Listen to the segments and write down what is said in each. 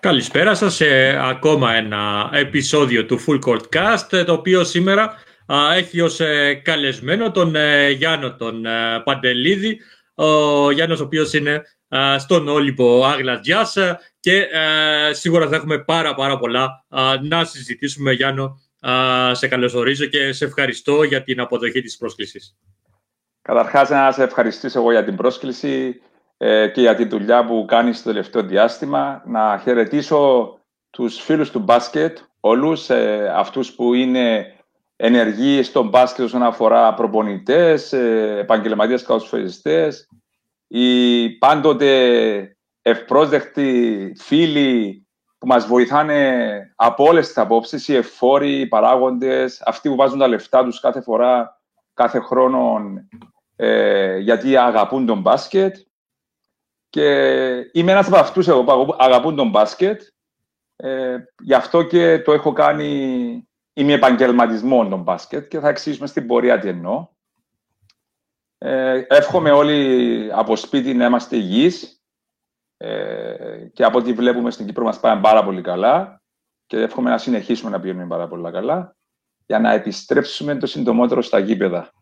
Καλησπέρα σας σε ακόμα ένα επεισόδιο του Full Court Cast, το οποίο σήμερα έχει ως ε, καλεσμένο τον ε, Γιάννο τον ε, Παντελίδη, ο Γιάννος ο οποίος είναι στον Όλυμπο Άγλας Γιάς και σίγουρα θα έχουμε πάρα πάρα πολλά να συζητήσουμε Γιάννο. Σε καλωσορίζω και σε ευχαριστώ για την αποδοχή της πρόσκλησης. Καταρχάς να σε ευχαριστήσω εγώ για την πρόσκληση ε, και για τη δουλειά που κάνεις στο τελευταίο διάστημα. Να χαιρετήσω τους φίλους του μπάσκετ, όλους, ε, αυτούς που είναι ενεργοί στο μπάσκετ όσον αφορά προπονητές, ε, επαγγελματίες καλωσφαιριστές, οι πάντοτε ευπρόσδεκτοι φίλοι που μας βοηθάνε από όλες τις απόψεις, οι εφόροι, οι παράγοντες, αυτοί που βάζουν τα λεφτά τους κάθε φορά, κάθε χρόνο, ε, γιατί αγαπούν τον μπάσκετ. Και είμαι ένας από αυτούς που αγαπούν τον μπάσκετ. Ε, γι' αυτό και το έχω κάνει, είμαι επαγγελματισμό τον μπάσκετ και θα εξηγήσουμε στην πορεία τι εννοώ. Ε, εύχομαι όλοι από σπίτι να είμαστε υγιείς ε, και από ό,τι βλέπουμε στην Κύπρο μας πάει πάρα πολύ καλά και εύχομαι να συνεχίσουμε να πηγαίνουμε πάρα πολύ καλά για να επιστρέψουμε το συντομότερο στα γήπεδα.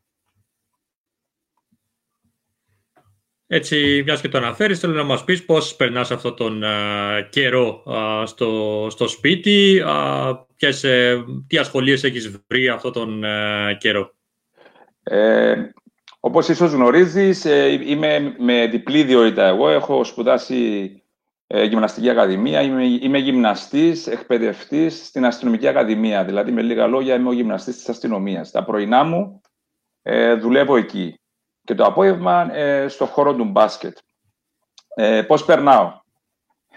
Έτσι, μιας και το αναφέρεις, θέλω να μας πεις πώς περνάς αυτόν τον καιρό στο, στο σπίτι, ποιες, ε, τι ασχολίες έχεις βρει αυτόν τον καιρό; Ε, Όπως ίσως γνωρίζεις, ε, είμαι με διπλή ιδιότητα. Εγώ έχω σπουδάσει ε, γυμναστική ακαδημία, είμαι, είμαι γυμναστής, εκπαιδευτής στην αστυνομική ακαδημία. Δηλαδή, με λίγα λόγια, είμαι ο γυμναστής της αστυνομίας. Τα πρωινά μου ε, δουλεύω εκεί και το απόγευμα ε, στο χώρο του μπάσκετ. Ε, πώς περνάω;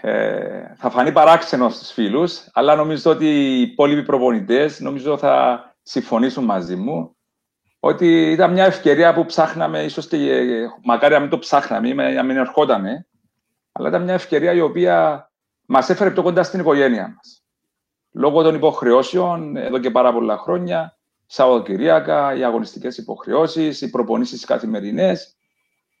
Ε, θα φανεί παράξενο στους φίλους, αλλά νομίζω ότι οι υπόλοιποι προπονητές νομίζω θα συμφωνήσουν μαζί μου ότι ήταν μια ευκαιρία που ψάχναμε, ίσως και μακάρι να μην το ψάχναμε, να μην ερχόταμε, αλλά ήταν μια ευκαιρία η οποία μας έφερε πιο κοντά στην οικογένεια μας. Λόγω των υποχρεώσεων, εδώ και πάρα πολλά χρόνια, Σαββατοκυριακά, οι αγωνιστικές υποχρεώσεις, οι προπονήσεις καθημερινές.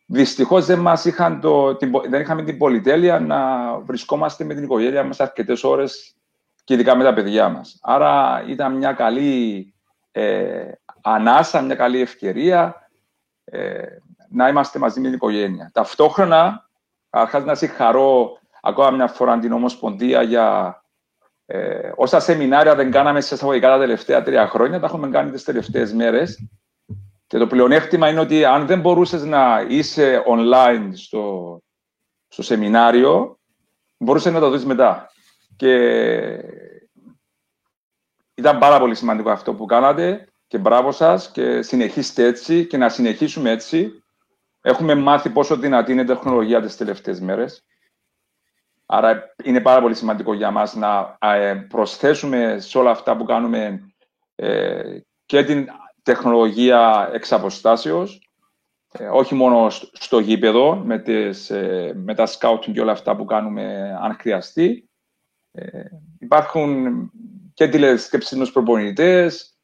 Δυστυχώς δεν, μας είχαν το, δεν είχαμε την πολυτέλεια να βρισκόμαστε με την οικογένεια μας αρκετές ώρες και ειδικά με τα παιδιά μας. Άρα ήταν μια καλή ε, ανάσα, μια καλή ευκαιρία ε, να είμαστε μαζί με την οικογένεια. Ταυτόχρονα, αρχάς να συγχαρώ ακόμα μια φορά την Ομοσπονδία για ε, όσα σεμινάρια δεν κάναμε σε εισαγωγικά τα τελευταία τρία χρόνια, τα έχουμε κάνει τις τελευταίες μέρες. Και το πλεονέκτημα είναι ότι αν δεν μπορούσες να είσαι online στο, στο σεμινάριο, μπορούσες να το δεις μετά. Και ήταν πάρα πολύ σημαντικό αυτό που κάνατε και μπράβο σας και συνεχίστε έτσι και να συνεχίσουμε έτσι. Έχουμε μάθει πόσο δυνατή είναι η τεχνολογία τις τελευταίες μέρες Άρα είναι πάρα πολύ σημαντικό για μας να ε, προσθέσουμε σε όλα αυτά που κάνουμε ε, και την τεχνολογία εξ αποστάσεως, ε, όχι μόνο στο γήπεδο, με, τις, με τα scouting και όλα αυτά που κάνουμε αν χρειαστεί. Υπάρχουν και τηλεσκέψεις με τους προπονητές,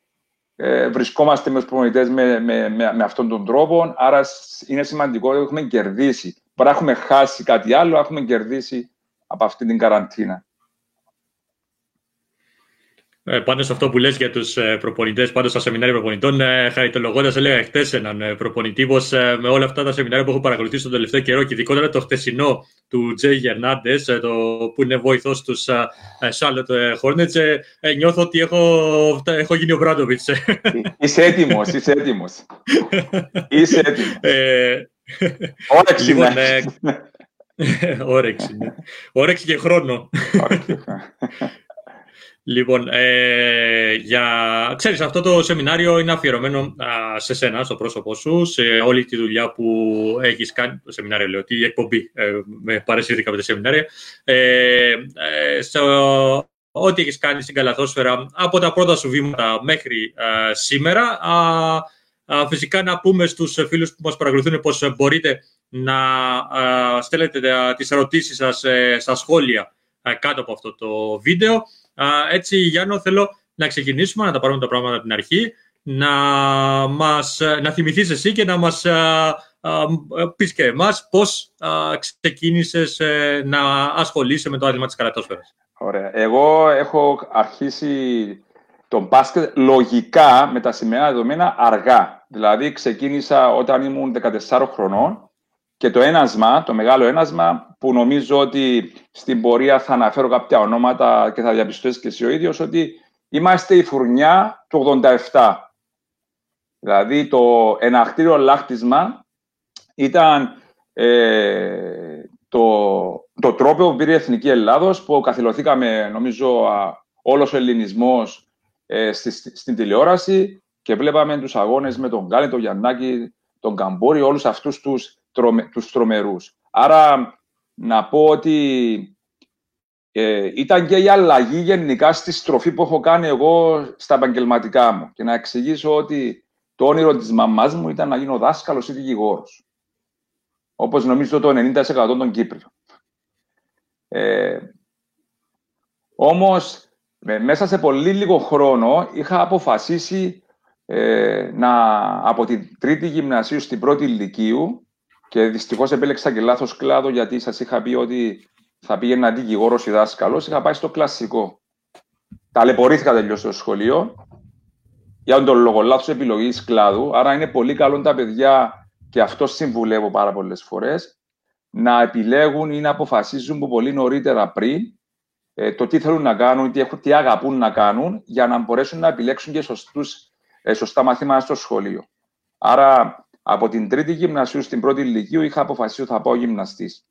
βρισκόμαστε με τους προπονητές με, με, με, με, αυτόν τον τρόπο, άρα είναι σημαντικό ότι έχουμε κερδίσει. Μπορεί να έχουμε χάσει κάτι άλλο, έχουμε κερδίσει από αυτή την καραντίνα. Ε, πάνω σε αυτό που λες για τους ε, προπονητές, πάνω στα σεμινάρια προπονητών, ε, χαριτολογώντας έλεγα χτες έναν ε, προπονητή πως ε, με όλα αυτά τα σεμινάρια που έχω παρακολουθήσει τον τελευταίο καιρό και ειδικότερα το χτεσινό του Τζέι Γερνάντες, το, που είναι βοηθός τους Charlotte Hornets, νιώθω ότι έχω, έχω γίνει ο Μπράντοβιτς. Είσαι έτοιμος, είσαι έτοιμος. είσαι έτοιμος. Όρεξη λοιπόν, Όρεξη, ναι. Όρεξη και χρόνο. λοιπόν, ε, για... ξέρεις, αυτό το σεμινάριο είναι αφιερωμένο σε σένα, στο πρόσωπό σου, σε όλη τη δουλειά που έχεις κάνει. Το σεμινάριο λέω, τη εκπομπή, ε, με παρεσύρθηκα με τα σεμινάρια. Ε, ε, στο, ό,τι έχεις κάνει στην καλαθόσφαιρα από τα πρώτα σου βήματα μέχρι σήμερα. Α, φυσικά να πούμε στους φίλους που μας παρακολουθούν πως μπορείτε να στέλνετε τις ερωτήσεις σας ε, στα σχόλια κάτω από αυτό το βίντεο. Έτσι, Γιάννο, θέλω να ξεκινήσουμε, να τα πάρουμε τα πράγματα από την αρχή, να, μας, να θυμηθείς εσύ και να μας πεις και εμάς πώς ξεκίνησες ε, να ασχολείσαι με το άθλημα της καρατόσφαιρας. Ωραία. Εγώ έχω αρχίσει τον μπάσκετ λογικά με τα σημαία δεδομένα αργά. Δηλαδή ξεκίνησα όταν ήμουν 14 χρονών και το ένασμα, το μεγάλο ένασμα που νομίζω ότι στην πορεία θα αναφέρω κάποια ονόματα και θα διαπιστώσεις και εσύ ο ίδιος ότι είμαστε η φουρνιά του 87. Δηλαδή το ενακτήριο λάχτισμα ήταν ε, το, το τρόπο που πήρε η Εθνική Ελλάδος που καθυλωθήκαμε νομίζω όλος ο ελληνισμός ε, στη, στην τηλεόραση και βλέπαμε τους αγώνες με τον Γκάλη, τον Γιαννάκη, τον Καμπόρη, όλους αυτούς τους, τρομε, τους τρομερούς. Άρα να πω ότι ε, ήταν και η αλλαγή γενικά στη στροφή που έχω κάνει εγώ στα επαγγελματικά μου και να εξηγήσω ότι το όνειρο της μαμάς μου ήταν να γίνω δάσκαλος ή δικηγόρος. Όπως νομίζω το 90% των Κύπριων. Ε, όμως, μέσα σε πολύ λίγο χρόνο είχα αποφασίσει ε, να, από την τρίτη γυμνασίου στην πρώτη ηλικίου και δυστυχώς επέλεξα και λάθος κλάδο γιατί σας είχα πει ότι θα πήγαινα δικηγόρος ή δάσκαλος, είχα πάει στο κλασικό. Ταλαιπωρήθηκα τελειώς στο σχολείο για τον λόγο λάθος επιλογής κλάδου, άρα είναι πολύ καλό τα παιδιά και αυτό συμβουλεύω πάρα πολλές φορές, να επιλέγουν ή να αποφασίζουν που πολύ νωρίτερα πριν ε, το τι θέλουν να κάνουν, τι, τι αγαπούν να κάνουν, για να μπορέσουν να επιλέξουν και σωστούς, ε, σωστά μαθήματα στο σχολείο. Άρα, από την τρίτη γυμνασίου στην πρώτη ηλικίου είχα αποφασίσει ότι θα πάω γυμναστής.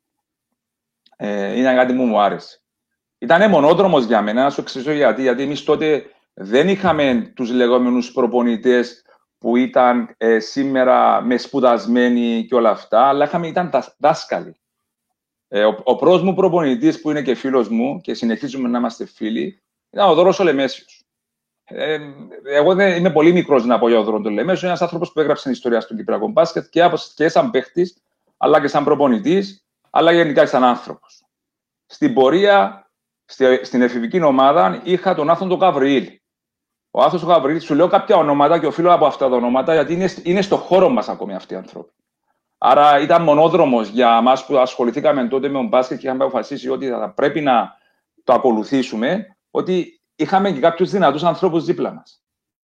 Ε, είναι κάτι που μου άρεσε. Ήταν μονόδρομος για μένα, να σου εξηγήσω γιατί. Γιατί εμείς τότε δεν είχαμε τους λεγόμενους προπονητές που ήταν ε, σήμερα με σπουδασμένοι και όλα αυτά, αλλά είχαμε, ήταν δάσκαλοι. Ε, ο, ο πρώτος μου προπονητής που είναι και φίλος μου και συνεχίζουμε να είμαστε φίλοι, ήταν ο Δώρος Ολεμέσιος. Ε, εγώ δεν είμαι πολύ μικρός να πω για ο Δώρο Λεμέσιο. Είναι ένας άνθρωπος που έγραψε την ιστορία στον Κυπριακό μπάσκετ και, και σαν παίχτης, αλλά και σαν προπονητής, αλλά γενικά σαν άνθρωπος. Στην πορεία, στη, στην εφηβική ομάδα, είχα τον Άθον τον Καβριήλ, ο Άθος ο Γαβρίλης, σου λέω κάποια ονόματα και οφείλω από αυτά τα ονόματα, γιατί είναι, είναι στο χώρο μας ακόμη αυτοί οι άνθρωποι. Άρα ήταν μονόδρομος για εμά που ασχοληθήκαμε τότε με τον μπάσκετ και είχαμε αποφασίσει ότι θα πρέπει να το ακολουθήσουμε, ότι είχαμε και κάποιους δυνατούς ανθρώπους δίπλα μας.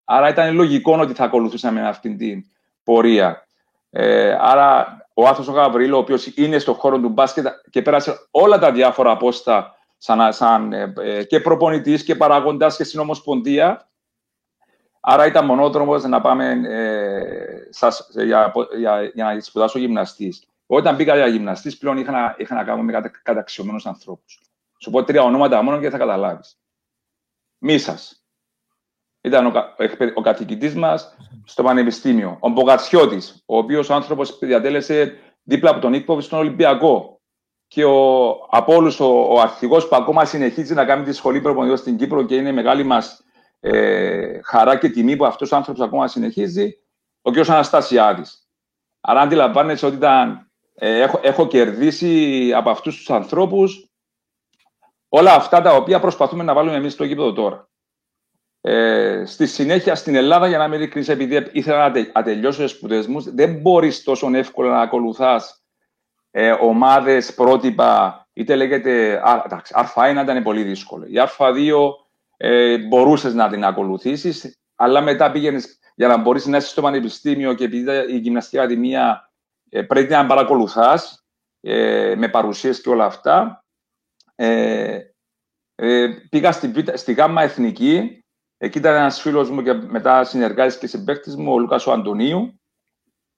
Άρα ήταν λογικό ότι θα ακολουθούσαμε αυτή την πορεία. Ε, άρα ο Άθος ο Γαβρίλο, ο οποίος είναι στο χώρο του μπάσκετ και πέρασε όλα τα διάφορα απόστα σαν, σαν ε, ε, και προπονητής και παραγοντάς και στην Ομοσπονδία, Άρα ήταν μονόδρομος να πάμε ε, σας, για, για, για, να σπουδάσω γυμναστής. Όταν μπήκα για γυμναστής, πλέον είχα, είχα να κάνω με κατα, καταξιωμένους ανθρώπους. Σου πω τρία ονόματα μόνο και θα καταλάβεις. Μίσας. Ήταν ο, ο καθηγητής μας στο Πανεπιστήμιο. Ο Μπογατσιώτης, ο οποίος άνθρωπος διατέλεσε δίπλα από τον Νίκο στον Ολυμπιακό. Και ο, από όλους ο, ο αρχηγός που ακόμα συνεχίζει να κάνει τη σχολή προπονητών στην Κύπρο και είναι μεγάλη μας ε, χαρά και τιμή που αυτός ο άνθρωπος ακόμα συνεχίζει, ο κ. Αναστασιάδης. Άρα αντιλαμβάνεσαι ότι ήταν, ε, έχω, έχω κερδίσει από αυτούς τους ανθρώπους όλα αυτά τα οποία προσπαθούμε να βάλουμε εμείς στο γήπεδο τώρα. Ε, στη συνέχεια στην Ελλάδα, για να μην ειλικρινής, επειδή ήθελα να, να τελειώσω τις σπουδές μου, δεν μπορείς τόσο εύκολα να ακολουθάς ε, ομάδες πρότυπα, είτε λέγεται, Α1 ήταν πολύ δύσκολο. Η Α2 ε, μπορούσες να την ακολουθήσεις, αλλά μετά πήγαινες για να μπορείς να είσαι στο πανεπιστήμιο και επειδή η γυμναστική ακαδημία ε, πρέπει να παρακολουθάς ε, με παρουσίες και όλα αυτά. Ε, ε, πήγα στη, στη ΓΑΜΑ Εθνική. Εκεί ήταν ένας φίλος μου και μετά συνεργάτη και συμπαίκτης μου, ο Λουκά ο Αντωνίου.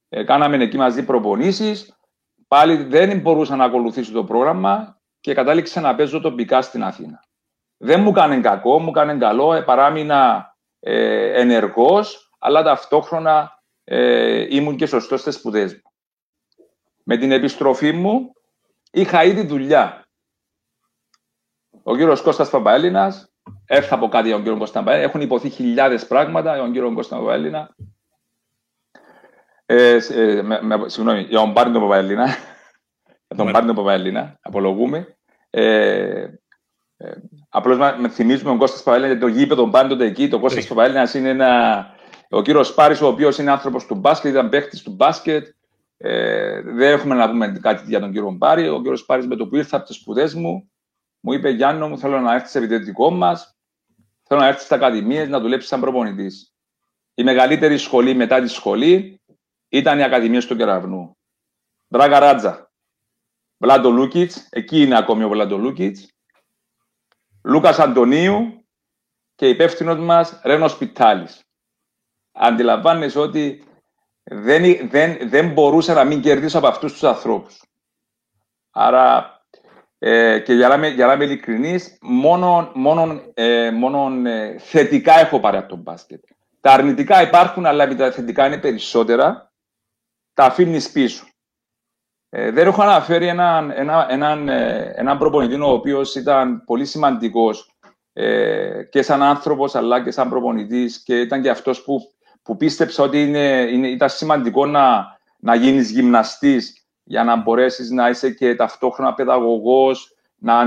Ε, κάναμε εκεί μαζί προπονήσεις. Πάλι δεν μπορούσα να ακολουθήσω το πρόγραμμα και κατάληξα να παίζω τοπικά στην Αθήνα. Δεν μου κάνει κακό, μου κάνει καλό, ε, παράμεινα ε, ενεργός, αλλά ταυτόχρονα ε, ήμουν και σωστός στις σπουδές μου. Με την επιστροφή μου είχα ήδη δουλειά. Ο κύριος Κώστας Παπαέλληνας, έρθα από κάτι για τον κύριο Κώστα Παπαέλληνα, έχουν υποθεί χιλιάδες πράγματα για τον κύριο Κώστα Παπαέλληνα. Ε, ε, με, με, συγγνώμη, για τον Πάρντο Παπαέλληνα. για τον Πάρντο Παπαέλληνα, απολογούμε. Ε, ε, Απλώς με θυμίζουμε τον Κώστας Παπαέλληνα το γήπεδο πάντοτε εκεί. Το Κώστας Παπαέλληνα είναι ένα. Ο κύριος Πάρη, ο οποίος είναι άνθρωπος του μπάσκετ, ήταν παίχτη του μπάσκετ. Ε, δεν έχουμε να πούμε κάτι για τον κύριο Μπάρη. Ο κύριος Μπάρη με το που ήρθα από τις σπουδές μου, μου είπε Γιάννο μου, θέλω να έρθεις σε επιτελικό μας. Θέλω να έρθεις στι ακαδημίες να δουλέψεις σαν προπονητής. Η μεγαλύτερη σχολή μετά τη σχολή ήταν η Ακαδημία του Κεραυνού. Μπράγκα Ράτζα. Βλάντο Λούκιτς, εκεί είναι ακόμη ο Βλάντο Λούκιτς. Λούκας Αντωνίου και υπεύθυνος μας Ρένος Πιτάλη. Αντιλαμβάνεσαι ότι δεν, δεν, δεν μπορούσα να μην κερδίσω από αυτούς τους ανθρώπους. Άρα, ε, και για να είμαι, για να είμαι ειλικρινής, μόνο, μόνο, ε, μόνο ε, θετικά έχω πάρει από τον μπάσκετ. Τα αρνητικά υπάρχουν, αλλά τα θετικά είναι περισσότερα. Τα αφήνεις πίσω. Ε, δεν έχω αναφέρει έναν, ένα, έναν, ε, έναν προπονητή ο οποίος ήταν πολύ σημαντικός ε, και σαν άνθρωπος αλλά και σαν προπονητής και ήταν και αυτός που, που πίστεψε ότι είναι, είναι, ήταν σημαντικό να, να γίνεις γυμναστής για να μπορέσεις να είσαι και ταυτόχρονα παιδαγωγός, να,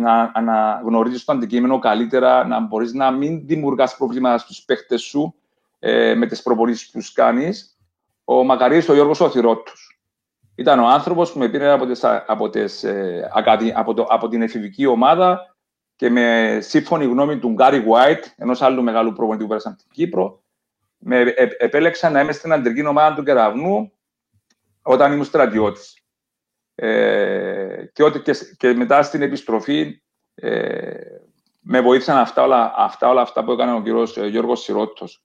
να, να γνωρίζεις το αντικείμενο καλύτερα, να μπορείς να μην δημιουργάς προβλήματα στους παίχτε σου ε, με τις προπονήσεις που κάνεις. Ο Μακαρίδη ο Γιώργος Οθυρότου. Ήταν ο άνθρωπος που με πήρε από, τις, από, τις, ε, από, το, από την εφηβική ομάδα και με σύμφωνη γνώμη του Γκάρι Γουάιτ, ενός άλλου μεγάλου προπονητή που πέρασαν στην Κύπρο, με ε, επέλεξα να είμαι στην αντρική ομάδα του Κεραυνού όταν ήμουν στρατιώτης. Ε, και, και, και, μετά στην επιστροφή ε, με βοήθησαν αυτά όλα, αυτά όλα αυτά που έκανε ο κύριος ε, Γιώργος Σιρότος.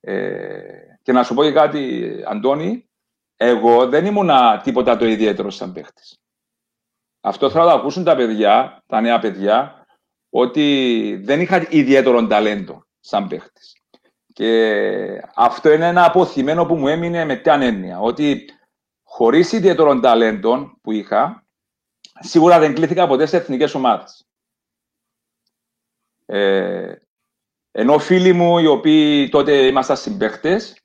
Ε, και να σου πω και κάτι, Αντώνη, εγώ δεν ήμουν τίποτα το ιδιαίτερο σαν παίχτης. Αυτό θέλω να το ακούσουν τα παιδιά, τα νέα παιδιά, ότι δεν είχα ιδιαίτερο ταλέντο σαν παίχτης. Και αυτό είναι ένα αποθυμένο που μου έμεινε με την έννοια, ότι χωρίς ιδιαίτερο ταλέντο που είχα, σίγουρα δεν κλήθηκα ποτέ σε εθνικές ομάδες. Ε, ενώ φίλοι μου, οι οποίοι τότε ήμασταν συμπαίχτες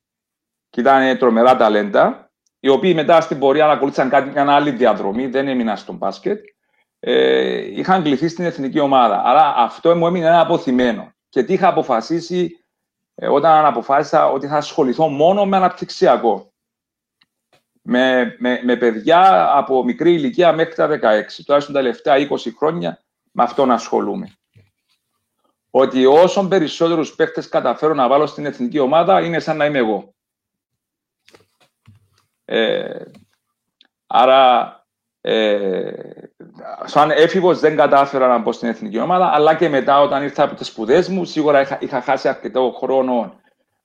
και ήταν τρομερά ταλέντα, οι οποίοι μετά στην πορεία ακολούθησαν κάτι, μια άλλη διαδρομή, δεν έμειναν στον μπάσκετ, ε, είχαν κληθεί στην εθνική ομάδα. Άρα αυτό μου έμεινε ένα αποθυμένο. Και τι είχα αποφασίσει ε, όταν αποφάσισα ότι θα ασχοληθώ μόνο με αναπτυξιακό. Με, με, με παιδιά από μικρή ηλικία μέχρι τα 16, τουλάχιστον τα τελευταία 20 χρόνια, με αυτό να ασχολούμαι. Ότι όσο περισσότερους παίχτες καταφέρω να βάλω στην εθνική ομάδα, είναι σαν να είμαι εγώ. Ε, άρα, ε, σαν έφηβος δεν κατάφερα να μπω στην εθνική ομάδα, αλλά και μετά όταν ήρθα από τις σπουδές μου, σίγουρα είχα, είχα χάσει αρκετό χρόνο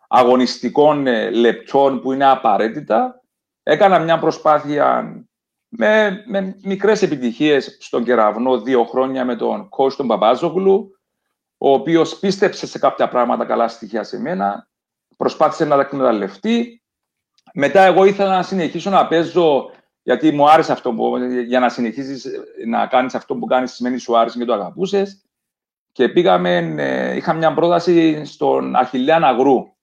αγωνιστικών ε, λεπτών που είναι απαραίτητα. Έκανα μια προσπάθεια με, με μικρές επιτυχίες στον Κεραυνό δύο χρόνια με τον coach τον Παπάζογλου, ο οποίος πίστεψε σε κάποια πράγματα καλά στοιχεία σε μένα, προσπάθησε να τα εκμεταλλευτεί μετά εγώ ήθελα να συνεχίσω να παίζω, γιατί μου άρεσε αυτό που, για να συνεχίσεις να κάνεις αυτό που κάνεις σημαίνει σου άρεσε και το αγαπούσες. Και πήγαμε, ε, είχα μια πρόταση στον Αχιλέα Ναγρού.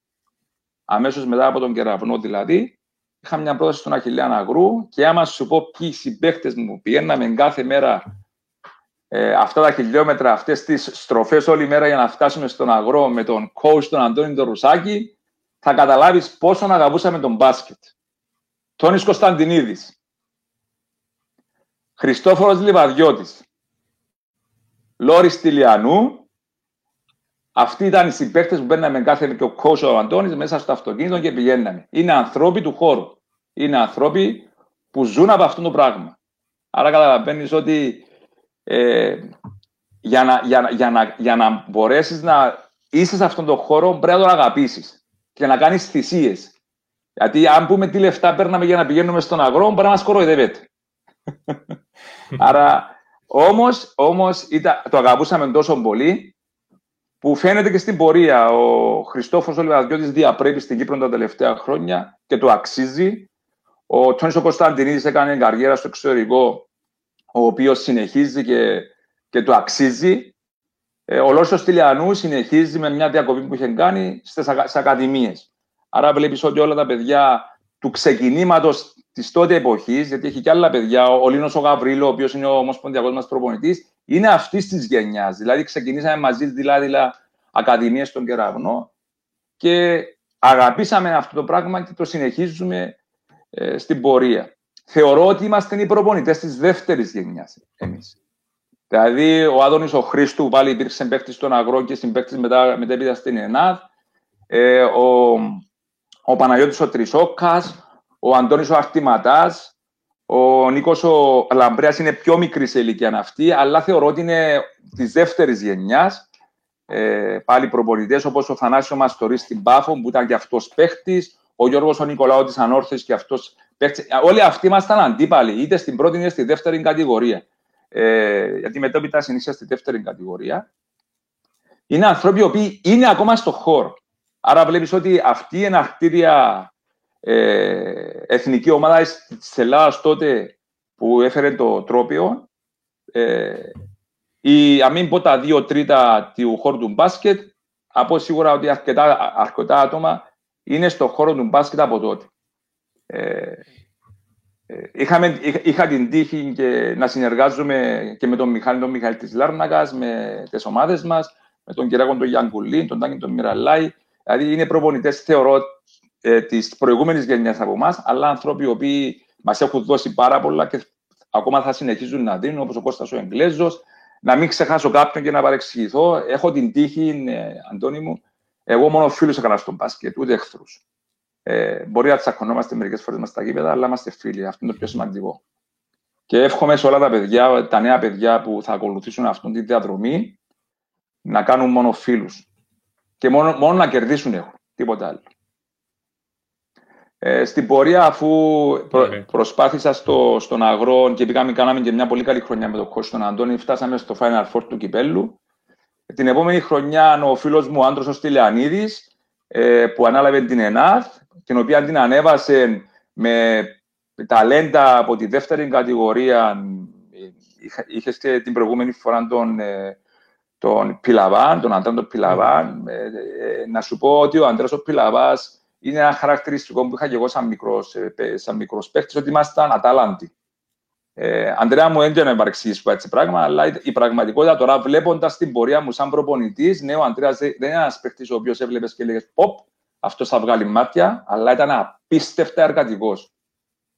Αμέσως μετά από τον Κεραυνό δηλαδή, είχα μια πρόταση στον Αχιλέα Ναγρού και άμα σου πω ποιοι συμπαίχτες μου πηγαίναμε κάθε μέρα ε, αυτά τα χιλιόμετρα, αυτές τις στροφές όλη μέρα για να φτάσουμε στον αγρό με τον coach τον Αντώνη τον Ρουσάκη, θα καταλάβεις πόσο αγαπούσαμε τον μπάσκετ. Τόνις Κωνσταντινίδης, Χριστόφορος Λιβαδιώτης, Λόρις Τηλιανού, αυτοί ήταν οι συμπαίκτες που μπαίναμε κάθε και ο Κόσο ο Αντώνης μέσα στο αυτοκίνητο και πηγαίναμε. Είναι ανθρώποι του χώρου. Είναι ανθρώποι που ζουν από αυτό το πράγμα. Άρα καταλαβαίνεις ότι ε, για, να, για, για, να, για να μπορέσεις να είσαι σε αυτόν τον χώρο πρέπει να τον αγαπήσεις και να κάνεις θυσίες. Γιατί αν πούμε τι λεφτά παίρναμε για να πηγαίνουμε στον αγρό, μπορεί να μας κοροϊδεύεται. Άρα, όμως, όμως, το αγαπούσαμε τόσο πολύ, που φαίνεται και στην πορεία. Ο Χριστόφος ο Λιβαδιώτης διαπρέπει στην Κύπρο τα τελευταία χρόνια και το αξίζει. Ο Τόνις Κωνσταντινίδης έκανε καριέρα στο εξωτερικό, ο οποίος συνεχίζει και, και το αξίζει. Ε, ο Λόρσος Τηλιανού συνεχίζει με μια διακοπή που είχε κάνει στις ακαδημίες. Άρα βλέπεις ότι όλα τα παιδιά του ξεκινήματος της τότε εποχής, γιατί έχει και άλλα παιδιά, ο Λίνος ο Γαβρίλο, ο οποίος είναι ο ομοσπονδιακός μας προπονητής, είναι αυτής της γενιάς. Δηλαδή, ξεκινήσαμε μαζί δηλαδή ακαδημίε στον Κεραυνό και αγαπήσαμε αυτό το πράγμα και το συνεχίζουμε ε, στην πορεία. Θεωρώ ότι είμαστε οι προπονητές της δεύτερης γενιάς εμείς. Δηλαδή, ο Άδωνης ο Χρήστου πάλι υπήρξε παίκτη στον Αγρό και συμπαίκτης μετά, μετά στην ΕΝΑΔ. Ε, ο, ο Παναγιώτης ο Τρισόκας, ο Αντώνης ο Αρτηματάς, ο Νίκος ο Λαμπρέας είναι πιο μικρή σε ηλικία αυτή, αλλά θεωρώ ότι είναι της δεύτερης γενιάς. Ε, πάλι προπονητές όπως ο Θανάσιος Μαστορή στην Πάφο, που ήταν και αυτός παίχτης, ο Γιώργος ο Νικολάου τη Ανόρθωση και αυτός παίχτης. Όλοι αυτοί ήμασταν αντίπαλοι, είτε στην πρώτη είτε στη δεύτερη κατηγορία. Ε, γιατί μετέπειτα συνήθως στη δεύτερη κατηγορία. Είναι άνθρωποι οι οποίοι είναι ακόμα στο χώρο. Άρα βλέπεις ότι αυτή η εναρκτήρια ε, εθνική ομάδα της Ελλάδας τότε που έφερε το τρόπιο, ε, ή αν μην πω τα δύο τρίτα του χώρου του μπάσκετ, από σίγουρα ότι αρκετά, αρκετά άτομα είναι στο χώρο του μπάσκετ από τότε. Ε, ε είχαμε, είχα, την τύχη και να συνεργάζομαι και με τον Μιχάλη τον Μιχάλη της Λάρνακας, με τις ομάδες μας, με τον Κυράκο τον Γιάνκουλή, τον Τάκη τον Μιραλάη. Δηλαδή είναι προπονητές, θεωρώ, ε, της προηγούμενης γενιάς από εμάς, αλλά άνθρωποι οι οποίοι μας έχουν δώσει πάρα πολλά και ακόμα θα συνεχίζουν να δίνουν, όπως ο Κώστας ο Εγγλέζος, να μην ξεχάσω κάποιον και να παρεξηγηθώ. Έχω την τύχη, ε, Αντώνη μου, εγώ μόνο φίλου έκανα στον μπάσκετ, ούτε εχθρούς. Ε, μπορεί να τσακωνόμαστε μερικές φορές μες στα γήπεδα, αλλά είμαστε φίλοι. Αυτό είναι το πιο σημαντικό. Και εύχομαι σε όλα τα παιδιά, τα νέα παιδιά που θα ακολουθήσουν αυτήν την διαδρομή, να κάνουν μόνο φίλους. Και μόνο, μόνο να κερδίσουν έχουν. Τίποτα άλλο. Ε, στην πορεία, αφού προ, προσπάθησα στο, στον αγρό και πήγαμε, κάναμε και μια πολύ καλή χρονιά με τον κόσμο τον Αντώνη, φτάσαμε στο Final Four του Κυπέλου. Την επόμενη χρονιά, ο φίλος μου, ο Άντρος ο Στυλιανίδης, ε, που ανάλαβε την ΕΝΑΘ, την οποία την ανέβασε με ταλέντα από τη δεύτερη κατηγορία. Είχες και την προηγούμενη φορά τον, ε, τον Πιλαβάν, τον Αντράν τον Πιλαβάν. Ε, ε, να σου πω ότι ο Αντρέας ο Πιλαβάς είναι ένα χαρακτηριστικό που είχα και εγώ σαν μικρός, ε, σαν μικρός παίχτης, ότι ήμασταν ατάλαντοι. Ε, Αντρέα μου, δεν να παρεξηγήσει έτσι πράγμα, αλλά η πραγματικότητα τώρα βλέποντας την πορεία μου σαν προπονητής, ναι, ο Αντρέας δεν είναι ένας παίχτη ο οποίος έβλεπες και έλεγε Ποπ, αυτός θα βγάλει μάτια, αλλά ήταν απίστευτα εργατικός.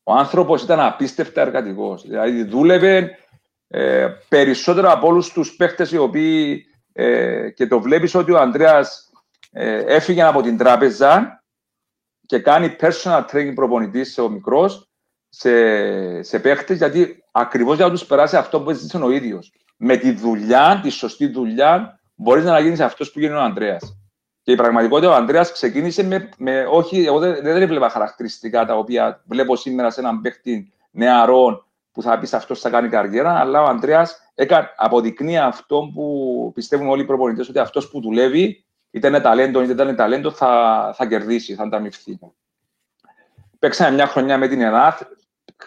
Ο άνθρωπος ήταν απίστευτα εργατικός. Δηλαδή δούλευε ε, περισσότερο από όλους τους παίχτες οι οποίοι ε, και το βλέπεις ότι ο Αντρέας ε, έφυγε από την τράπεζα και κάνει personal training προπονητής σε ο μικρός, σε, σε παίχτες, γιατί ακριβώς για να τους περάσει αυτό που έζησε ο ίδιος. Με τη δουλειά, τη σωστή δουλειά, μπορείς να γίνεις αυτός που γίνει ο Ανδρέας. Και η πραγματικότητα ο Ανδρέας ξεκίνησε με, με. Όχι, εγώ δεν, δεν έβλεπα χαρακτηριστικά τα οποία βλέπω σήμερα σε έναν παίχτη νεαρών που θα πεις αυτός θα κάνει καριέρα, αλλά ο Ανδρέας αποδεικνύει αυτό που πιστεύουν όλοι οι προπονητές, ότι αυτός που δουλεύει είτε είναι ταλέντο είτε δεν είναι ταλέντο, θα, θα κερδίσει, θα ανταμυφθεί. Παίξαμε μια χρονιά με την ΕΝΑΘ,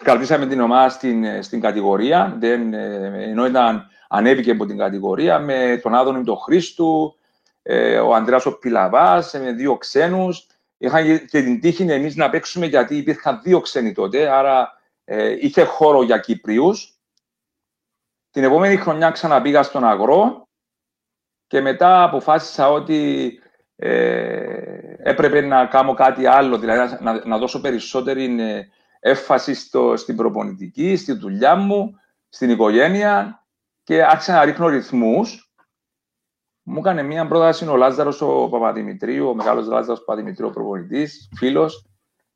κρατήσαμε την ομάδα στην, στην κατηγορία, δεν, ενώ ήταν, ανέβηκε από την κατηγορία με τον Άδωνη τον Χρήστου, ε, ο Ανδρέας ο Πιλαβάς, με δύο ξένους. Είχαν και την τύχη εμείς να παίξουμε γιατί υπήρχαν δύο ξένοι τότε, άρα ε, είχε χώρο για Κύπριους. Την επόμενη χρονιά ξαναπήγα στον Αγρό και μετά αποφάσισα ότι ε, έπρεπε να κάνω κάτι άλλο, δηλαδή να, να δώσω περισσότερη ε, έμφαση στο, στην προπονητική, στη δουλειά μου, στην οικογένεια και άρχισα να ρίχνω ρυθμούς. Μου έκανε μία πρόταση ο Λάζαρος ο Παπαδημητρίου, ο μεγάλος Λάζαρος Παπαδημητρίου, ο προπονητής, φίλος,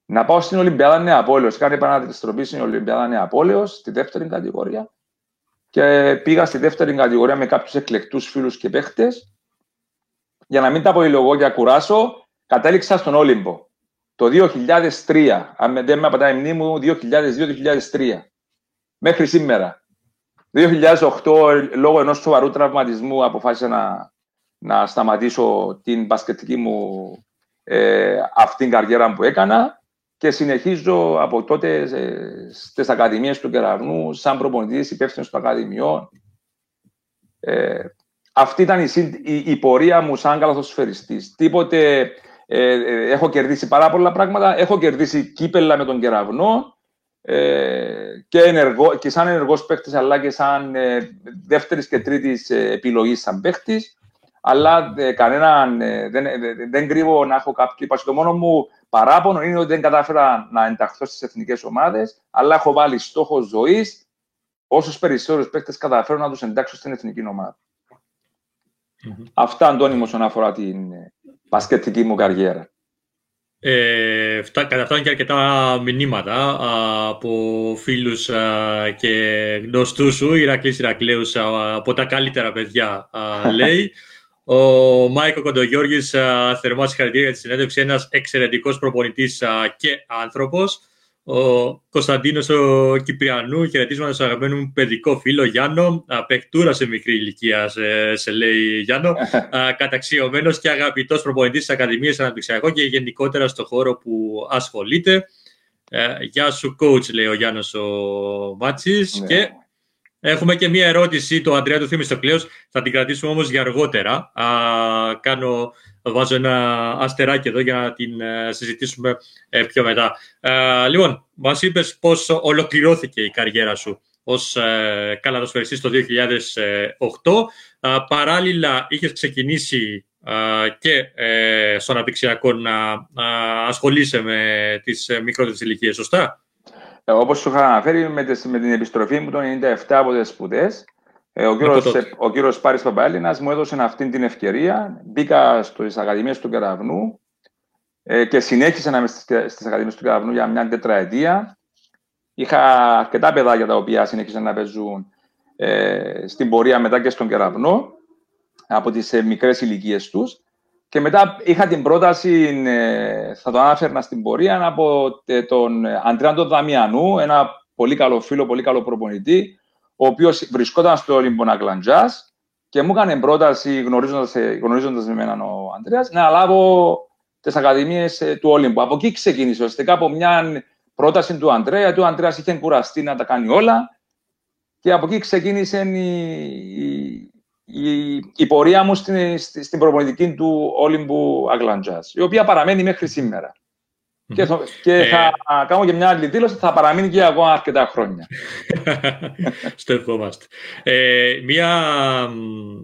να πάω στην Ολυμπιάδα Νεαπόλεως. Κάνει επαναδιστροπή στην Ολυμπιάδα Νεαπόλεως, στη δεύτερη κατηγορία και πήγα στη δεύτερη κατηγορία με κάποιους εκλεκτούς φίλους και παίχτες. Για να μην τα πολυλογώ και κουράσω, κατέληξα στον Όλυμπο το 2003. Αν δεν με απαντάει η μνήμη μου, 2002-2003. Μέχρι σήμερα. 2008, λόγω ενός σοβαρού τραυματισμού, αποφάσισα να, να σταματήσω την μπασκετική μου ε, αυτήν καριέρα που έκανα και συνεχίζω από τότε στις ακαδημίες του Κεραυνού, σαν προπονητής υπεύθυνος των Ακαδημιών. Ε, αυτή ήταν η, η, πορεία μου σαν καλαθοσφαιριστής. Τίποτε ε, ε, έχω κερδίσει πάρα πολλά πράγματα. Έχω κερδίσει κύπελα με τον Κεραυνό ε, και, ενεργό, και σαν ενεργός παίκτης, αλλά και σαν ε, δεύτερης και τρίτης επιλογής σαν παίκτης. αλλά ε, κανέναν, ε, δεν, δεν, δεν κρύβω να έχω κάποιο. Είπα, το μόνο μου παράπονο είναι ότι δεν κατάφερα να ενταχθώ στις εθνικές ομάδες, αλλά έχω βάλει στόχο ζωής όσους περισσότερους παίκτες καταφέρω να τους εντάξω στην εθνική ομάδα. Mm-hmm. Αυτά, Αντώνη, όσον αφορά την ε, πασκετική μου καριέρα. Ε, καταφτάνουν και αρκετά μηνύματα από φίλους και γνωστούς σου, Ηρακλής Ηρακλέους από τα καλύτερα παιδιά, λέει. Ο Μάικο Κοντογιώργης, θερμά συγχαρητήρια για τη συνέντευξη, ένας εξαιρετικός προπονητής και άνθρωπος. Ο Κωνσταντίνος ο Κυπριανού, χαιρετίσματα στο αγαπημένο μου παιδικό φίλο Γιάννο, παιχτούρα σε μικρή ηλικία, σε, σε λέει Γιάννο, καταξιωμένος και αγαπητός προπονητής της Ακαδημίας Αναπτυξιακό και γενικότερα στο χώρο που ασχολείται. Ε, γεια σου coach, λέει ο Γιάννος ο Μάτσης. Ναι. Και έχουμε και μία ερώτηση, το Αντρέα του Θήμης στο κλαίος, θα την κρατήσουμε όμως για αργότερα. Α, κάνω βάζω ένα αστεράκι εδώ για να την ε, συζητήσουμε ε, πιο μετά. Ε, λοιπόν, μας είπες πώς ολοκληρώθηκε η καριέρα σου ως καλαδοσφαιριστής το 2008. Παράλληλα, είχες ξεκινήσει και στο αναπτυξιακό να ασχολείσαι με τις μικρότερες ηλικίες, σωστά; Όπως σου είχα αναφέρει, με την επιστροφή μου το 1997 από τις σπουδές, ε, ο, κύριος, ο κύριος Πάρης Παπαέλληνας μου έδωσε αυτή την ευκαιρία. Μπήκα στις Ακαδημίες του Κεραυνού ε, και συνέχισα να είμαι στις Ακαδημίες του Κεραυνού για μια τετραετία. Είχα αρκετά παιδάκια τα οποία συνέχισαν να παίζουν ε, στην πορεία μετά και στον Κεραυνό από τις ε, μικρές ηλικίες τους. Και μετά είχα την πρόταση, ε, θα το ανάφερνα στην πορεία, από τον Αντρέα Δαμιανού, ένα πολύ καλό φίλο, πολύ καλό προπονητή, ο οποίος βρισκόταν στο Όλυμπο Αγκλαντζάς και μου έκανε πρόταση, γνωρίζοντας με εμένα ο Αντρέα, να λάβω τις ακαδημίες ε, του Όλυμπου. Από εκεί ξεκίνησε, ουσιαστικά από μια πρόταση του Αντρέα, γιατί ο Αντρέα είχε κουραστεί να τα κάνει όλα. Και από εκεί ξεκίνησε η, η, η, πορεία μου στην, στην προπονητική του Όλυμπου Αγκλαντζάς, η οποία παραμένει μέχρι σήμερα. Και, θα, και ε, θα κάνω και μια άλλη δήλωση, θα παραμείνει και ακόμα αρκετά χρόνια. Στο ευχόμαστε. Ε, μια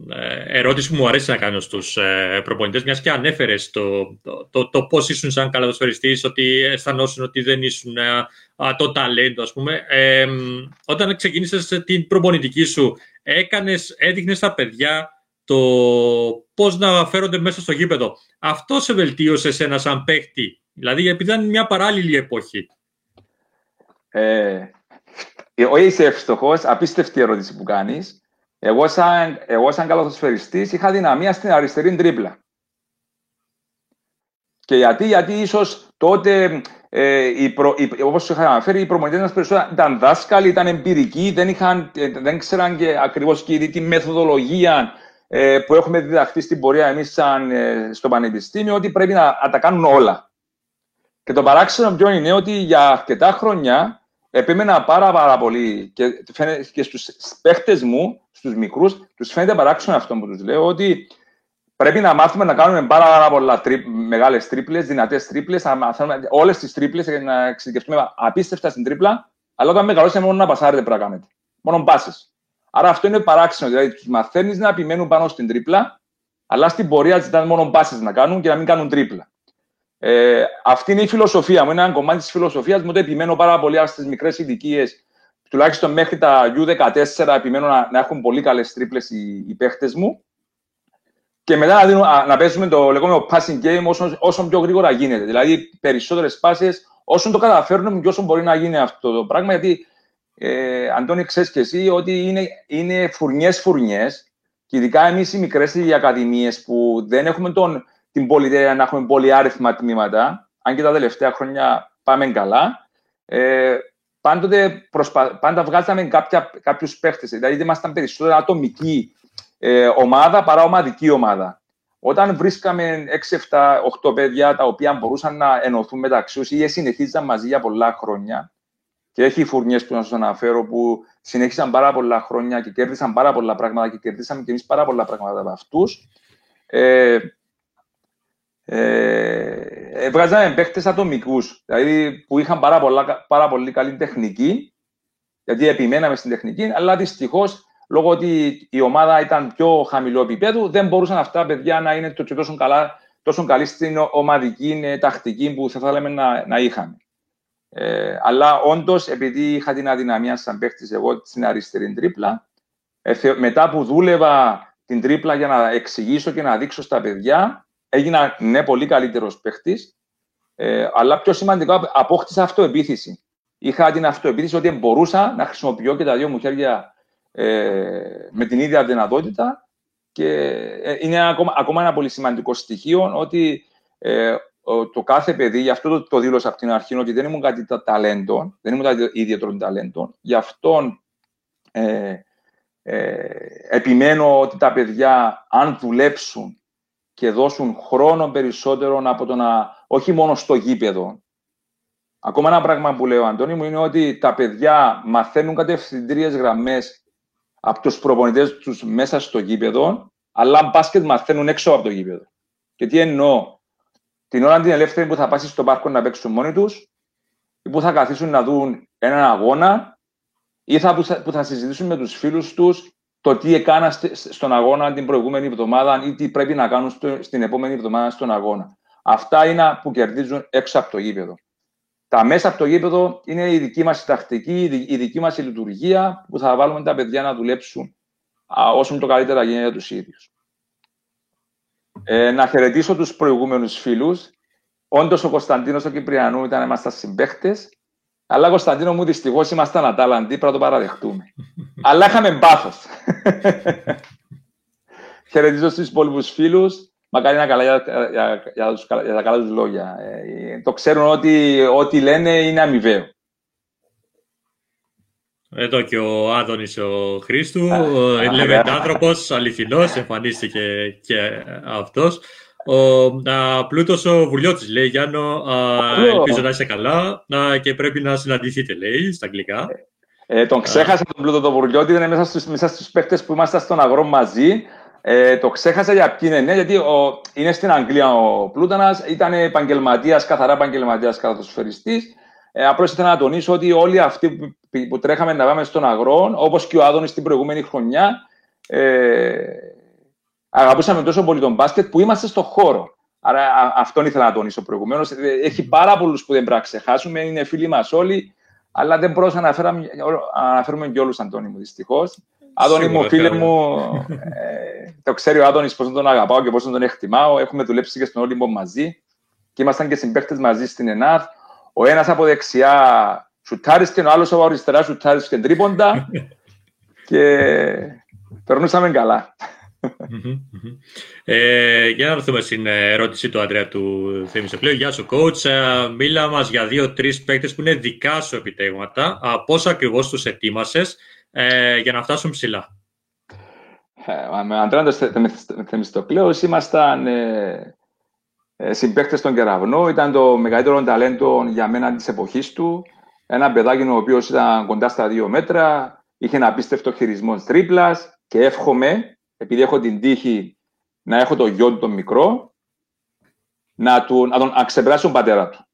ε, ερώτηση που μου αρέσει να κάνω στους ε, προπονητές, μιας και ανέφερες το, το, το, το πώς ήσουν σαν καλαδοσφαιριστής, ότι αισθανόσουν ότι δεν ήσουν το ταλέντο, ας πούμε. όταν ξεκίνησες την προπονητική σου, έκανες, έδειχνες στα παιδιά το πώς να φέρονται μέσα στο γήπεδο. Αυτό σε βελτίωσε σε ένα σαν παίχτη Δηλαδή, επειδή ήταν μια παράλληλη εποχή. Ε, όχι είσαι εύστοχο, απίστευτη ερώτηση που κάνεις. Εγώ, σαν, εγώ, σαν καλαθοσφαιριστής, είχα δυναμία στην αριστερή τρίπλα. Και γιατί, γιατί ίσως τότε, ε, όπως σου είχα αναφέρει, οι προμονητές μας περισσότερα ήταν δάσκαλοι, ήταν εμπειρικοί, δεν, είχαν, ε, δεν ξέραν και ακριβώς και τη μεθοδολογία ε, που έχουμε διδαχθεί στην πορεία εμείς, ε, στο Πανεπιστήμιο, ότι πρέπει να, να τα κάνουν όλα. Και το παράξενο ποιο είναι ότι για αρκετά χρόνια επέμενα πάρα, πάρα πολύ και, και στους παίχτες μου, στους μικρούς, τους φαίνεται παράξενο αυτό που τους λέω, ότι πρέπει να μάθουμε να κάνουμε πάρα, πάρα πολλά τρίπ, μεγάλες τρίπλες, δυνατές τρίπλες, να μάθουμε όλες τις τρίπλες και να εξειδικευτούμε απίστευτα στην τρίπλα, αλλά όταν μεγαλώσαμε μόνο να πασάρετε πρέπει να κάνετε. Μόνο πάσες. Άρα αυτό είναι παράξενο, δηλαδή τους μαθαίνεις να επιμένουν πάνω στην τρίπλα, αλλά στην πορεία ζητάνε μόνο πάσες να κάνουν και να μην κάνουν τρίπλα. Ε, αυτή είναι η φιλοσοφία μου. Είναι ένα κομμάτι της φιλοσοφίας μου. Το επιμένω πάρα πολύ στι μικρές ηλικίες, τουλάχιστον μέχρι τα U14, επιμένω να, να έχουν πολύ καλές τρίπλες οι, οι παίχτες μου. Και μετά να, δίνω, να παίζουμε το λεγόμενο passing game όσο, όσο πιο γρήγορα γίνεται. Δηλαδή, περισσότερες πάσει, όσο το καταφέρνουμε και όσο μπορεί να γίνει αυτό το πράγμα. Γιατί, ε, Αντώνη, ξέρεις και εσύ ότι είναι, είναι φουρνιέ-φουρνιέ. Και ειδικά εμείς οι μικρές ακαδημίε που δεν έχουμε τον, την πολυτέλεια να έχουμε πολύ άριθμα τμήματα, αν και τα τελευταία χρόνια πάμε καλά, ε, πάντοτε προσπα... πάντα βγάζαμε κάποια, κάποιους παίχτες. Δηλαδή, ήμασταν περισσότερο ατομική ε, ομάδα παρά ομαδική ομάδα. Όταν βρίσκαμε 6, 7, 8 παιδιά τα οποία μπορούσαν να ενωθούν μεταξύ τους ή συνεχίζαν μαζί για πολλά χρόνια, και έχει φουρνιές που να σας αναφέρω που συνέχισαν πάρα πολλά χρόνια και κέρδισαν πάρα πολλά πράγματα και κερδίσαμε και εμείς πάρα πολλά πράγματα από αυτούς. Ε, ε, βγάζαμε παίχτες ατομικούς, δηλαδή που είχαν πάρα, πολλά, πάρα πολύ καλή τεχνική, γιατί επιμέναμε στην τεχνική, αλλά δυστυχώς λόγω ότι η ομάδα ήταν πιο χαμηλό επίπεδο, δεν μπορούσαν αυτά τα παιδιά να είναι τόσο, καλά, τόσο καλή στην ομαδική ε, τακτική που θα θέλαμε να, να είχαμε. Ε, αλλά όντως, επειδή είχα την αδυναμία σαν παίχτης εγώ στην αριστερή τρίπλα, ε, μετά που δούλευα την τρίπλα για να εξηγήσω και να δείξω στα παιδιά, έγινα ναι, πολύ καλύτερος παίχτης. Ε, αλλά πιο σημαντικό, απόκτησα αυτοεπίθεση. Είχα την αυτοεπίθεση ότι μπορούσα να χρησιμοποιώ και τα δύο μου χέρια ε, με την ίδια δυνατότητα και ε, είναι ακόμα, ακόμα ένα πολύ σημαντικό στοιχείο ότι ε, το κάθε παιδί, γι' αυτό το, το δήλωσα από την αρχή, ότι δεν ήμουν κάτι τα ταλέντων, δεν ήμουν κάτι ιδιαίτερο ταλέντων, γι' αυτό ε, ε, επιμένω ότι τα παιδιά, αν δουλέψουν και δώσουν χρόνο περισσότερο από το να, όχι μόνο στο γήπεδο. Ακόμα ένα πράγμα που λέω, Αντώνη μου, είναι ότι τα παιδιά μαθαίνουν κατευθυντήριες γραμμές από τους προπονητές τους μέσα στο γήπεδο, αλλά μπάσκετ μαθαίνουν έξω από το γήπεδο. Και τι εννοώ, την ώρα την ελεύθερη που θα πάσει στο πάρκο να παίξουν μόνοι τους, ή που θα καθίσουν να δουν έναν αγώνα, ή θα, που, θα, συζητήσουν με τους φίλους τους το τι έκανα στον αγώνα την προηγούμενη εβδομάδα ή τι πρέπει να κάνουν στην επόμενη εβδομάδα στον αγώνα. Αυτά είναι που κερδίζουν έξω από το γήπεδο. Τα μέσα από το γήπεδο είναι η δική μας τακτική, η δική μας λειτουργία που θα βάλουμε τα παιδιά να δουλέψουν όσο το καλύτερα γίνεται για τους ίδιους. Ε, να χαιρετήσω τους προηγούμενους φίλους. Όντως ο Κωνσταντίνος ο Κυπριανού ήταν είμαστε συμπαίχτε. Αλλά Κωνσταντίνο μου δυστυχώς ήμασταν ατάλαντοι, πρέπει να το παραδεχτούμε. Αλλά είχαμε πάθο. Χαιρετίζω στους υπόλοιπους φίλους. Μακάρι να καλά για, για, για, για, τα καλά τους λόγια. Ε, το ξέρουν ότι ό,τι λένε είναι αμοιβαίο. Εδώ και ο Άδωνης ο Χρήστου, ο άνθρωπος, αληθινός, εμφανίστηκε και αυτός. Ο Πλούτος ο Βουλιώτης λέει, Γιάννο, ελπίζω να είσαι καλά και πρέπει να συναντηθείτε, λέει, στα αγγλικά. Ε, τον ξέχασα τον Πλούτο τον Βουλιώτη, είναι μέσα στους, μέσα στους παίκτες που είμαστε στον αγρό μαζί. Ε, το ξέχασα για ποιοι είναι, ναι, γιατί ο, είναι στην Αγγλία ο Πλούτανας, ήταν επαγγελματίας, καθαρά επαγγελματίας καθοσφαιριστής. Ε, Απλώς ήθελα να τονίσω ότι όλοι αυτοί που, που τρέχαμε να πάμε στον αγρό, όπως και ο Άδωνης την προηγούμενη χρονιά, ε, αγαπούσαμε τόσο πολύ τον μπάσκετ που είμαστε στον χώρο. Άρα αυτόν ήθελα να τονίσω προηγουμένως. Ε, έχει πάρα πολλούς που δεν πρέπει να ξεχάσουμε, είναι φίλοι μας όλοι, αλλά δεν μπορούσα να αναφέρουμε και όλους, Αντώνη μου, δυστυχώς. Άδωνη μου, φίλε μου, ε, το ξέρει ο Άδωνης πώ τον αγαπάω και πώ τον εκτιμάω. Έχουμε δουλέψει και στον Όλυμπο μαζί και ήμασταν και συμπαίχτε μαζί στην ΕΝΑΘ. Ο ένας από δεξιά σουτάρισκε, ο άλλος από αριστερά σουτάρισκε τρίποντα και περνούσαμε καλά. Ε, για να έρθουμε στην ερώτηση του Αντρέα του Θέμης Γεια σου, coach. Ε, μίλα μας για δύο-τρει παίκτες που είναι δικά σου επιτέγματα. Πώ ακριβώς τους ετοίμασες ε, για να φτάσουν ψηλά. Ε, με Αντρέα Θεμιστοκλέο ήμασταν ε, ε, συμπαίκτες στον Κεραυνό. Ήταν το μεγαλύτερο ταλέντο για μένα της εποχής του. Ένα παιδάκι ο οποίος ήταν κοντά στα δύο μέτρα, είχε ένα απίστευτο χειρισμό τρίπλας και εύχομαι επειδή έχω την τύχη να έχω το γιο του τον μικρό, να, του, να τον να ξεπεράσει τον πατέρα του.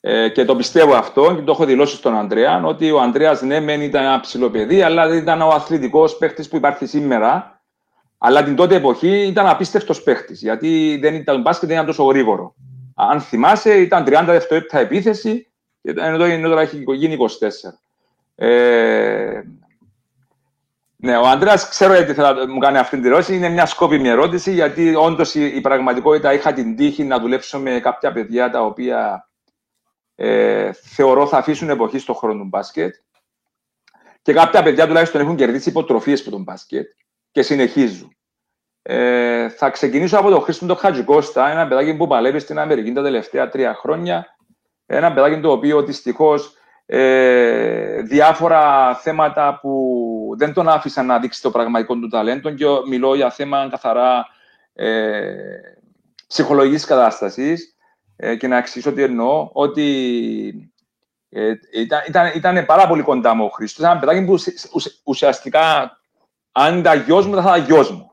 Ε, και το πιστεύω αυτό και το έχω δηλώσει στον Αντρέα, ότι ο Αντρέα ναι, μεν ήταν ένα ψηλό παιδί, αλλά δεν ήταν ο αθλητικός παίχτη που υπάρχει σήμερα. Αλλά την τότε εποχή ήταν απίστευτος παίχτη, γιατί δεν ήταν, μπάσκετ δεν ήταν τόσο γρήγορο. Αν θυμάσαι, ήταν 30 δευτερόλεπτα επίθεση, και ενώ τώρα έχει γίνει 24. Ε, ναι, ο Αντρέα ξέρω γιατί θέλω να μου κάνει αυτή την ερώτηση. Είναι μια σκόπιμη ερώτηση, γιατί όντως η, η, πραγματικότητα είχα την τύχη να δουλέψω με κάποια παιδιά τα οποία ε, θεωρώ θα αφήσουν εποχή στον χρόνο του μπάσκετ. Και κάποια παιδιά τουλάχιστον έχουν κερδίσει υποτροφίες από τον μπάσκετ και συνεχίζουν. Ε, θα ξεκινήσω από τον Χρήστο τον Χατζικώστα, ένα παιδάκι που παλεύει στην Αμερική τα τελευταία τρία χρόνια. Ένα παιδάκι το οποίο δυστυχώς ε, διάφορα θέματα που δεν τον άφησαν να δείξει το πραγματικό του ταλέντο και μιλώ για θέμα καθαρά ε, ψυχολογικής κατάστασης ε, και να εξηγήσω τι εννοώ, ότι ε, ήταν, ήταν, ήταν, πάρα πολύ κοντά μου ο Χρήστος. Ένα παιδάκι που ουσιαστικά, αν ήταν γιος μου, θα ήταν γιος μου.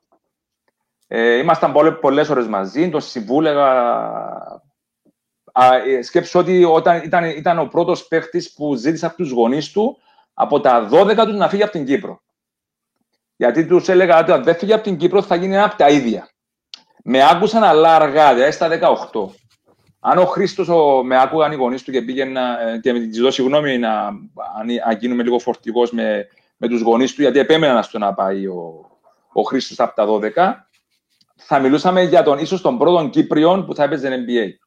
Ε, ήμασταν πολλές, πολλές ώρες μαζί, τον συμβούλεγα ε, σκέψω ότι όταν ήταν, ήταν ο πρώτος παίχτης που ζήτησε από τους γονείς του από τα 12 τους να φύγει από την Κύπρο. Γιατί τους έλεγα ότι αν δεν φύγει από την Κύπρο θα γίνει ένα από τα ίδια. Με άκουσαν αλλά αργά, δηλαδή στα 18. Αν ο Χρήστος με άκουγαν οι γονείς του και πήγαινα ε, και με της ζητώ συγγνώμη να, αν, γίνουμε λίγο φορτηγός με, με τους γονείς του, γιατί επέμενα στο να πάει ο, ο Χρήστος από τα 12, θα μιλούσαμε για τον ίσως τον πρώτο Κύπριο που θα έπαιζε NBA.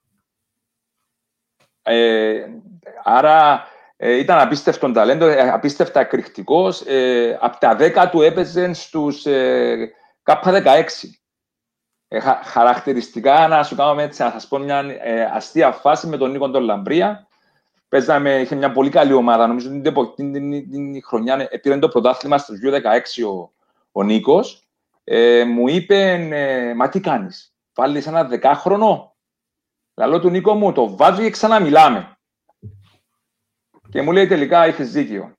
Ε, άρα ε, ήταν απίστευτο ταλέντο, ε, απίστευτα εκρηκτικός. Ε, από τα 10 του έπαιζε στους ε, K16. Ε, χαρακτηριστικά, να σου κάνω έτσι, να σας πω μια ε, αστεία φάση με τον Νίκο τον Λαμπρία. Παίζαμε, είχε μια πολύ καλή ομάδα. Νομίζω ότι την, την, την, χρονιά πήρε το πρωτάθλημα στο 2016 ο, ο Νίκος. Ε, μου είπε, ε, Μα τι κάνεις, βάλεις ένα δεκάχρονο. Λαλό του Νίκο μου, το βάζω και ξαναμιλάμε. Και μου λέει τελικά έχεις δίκιο.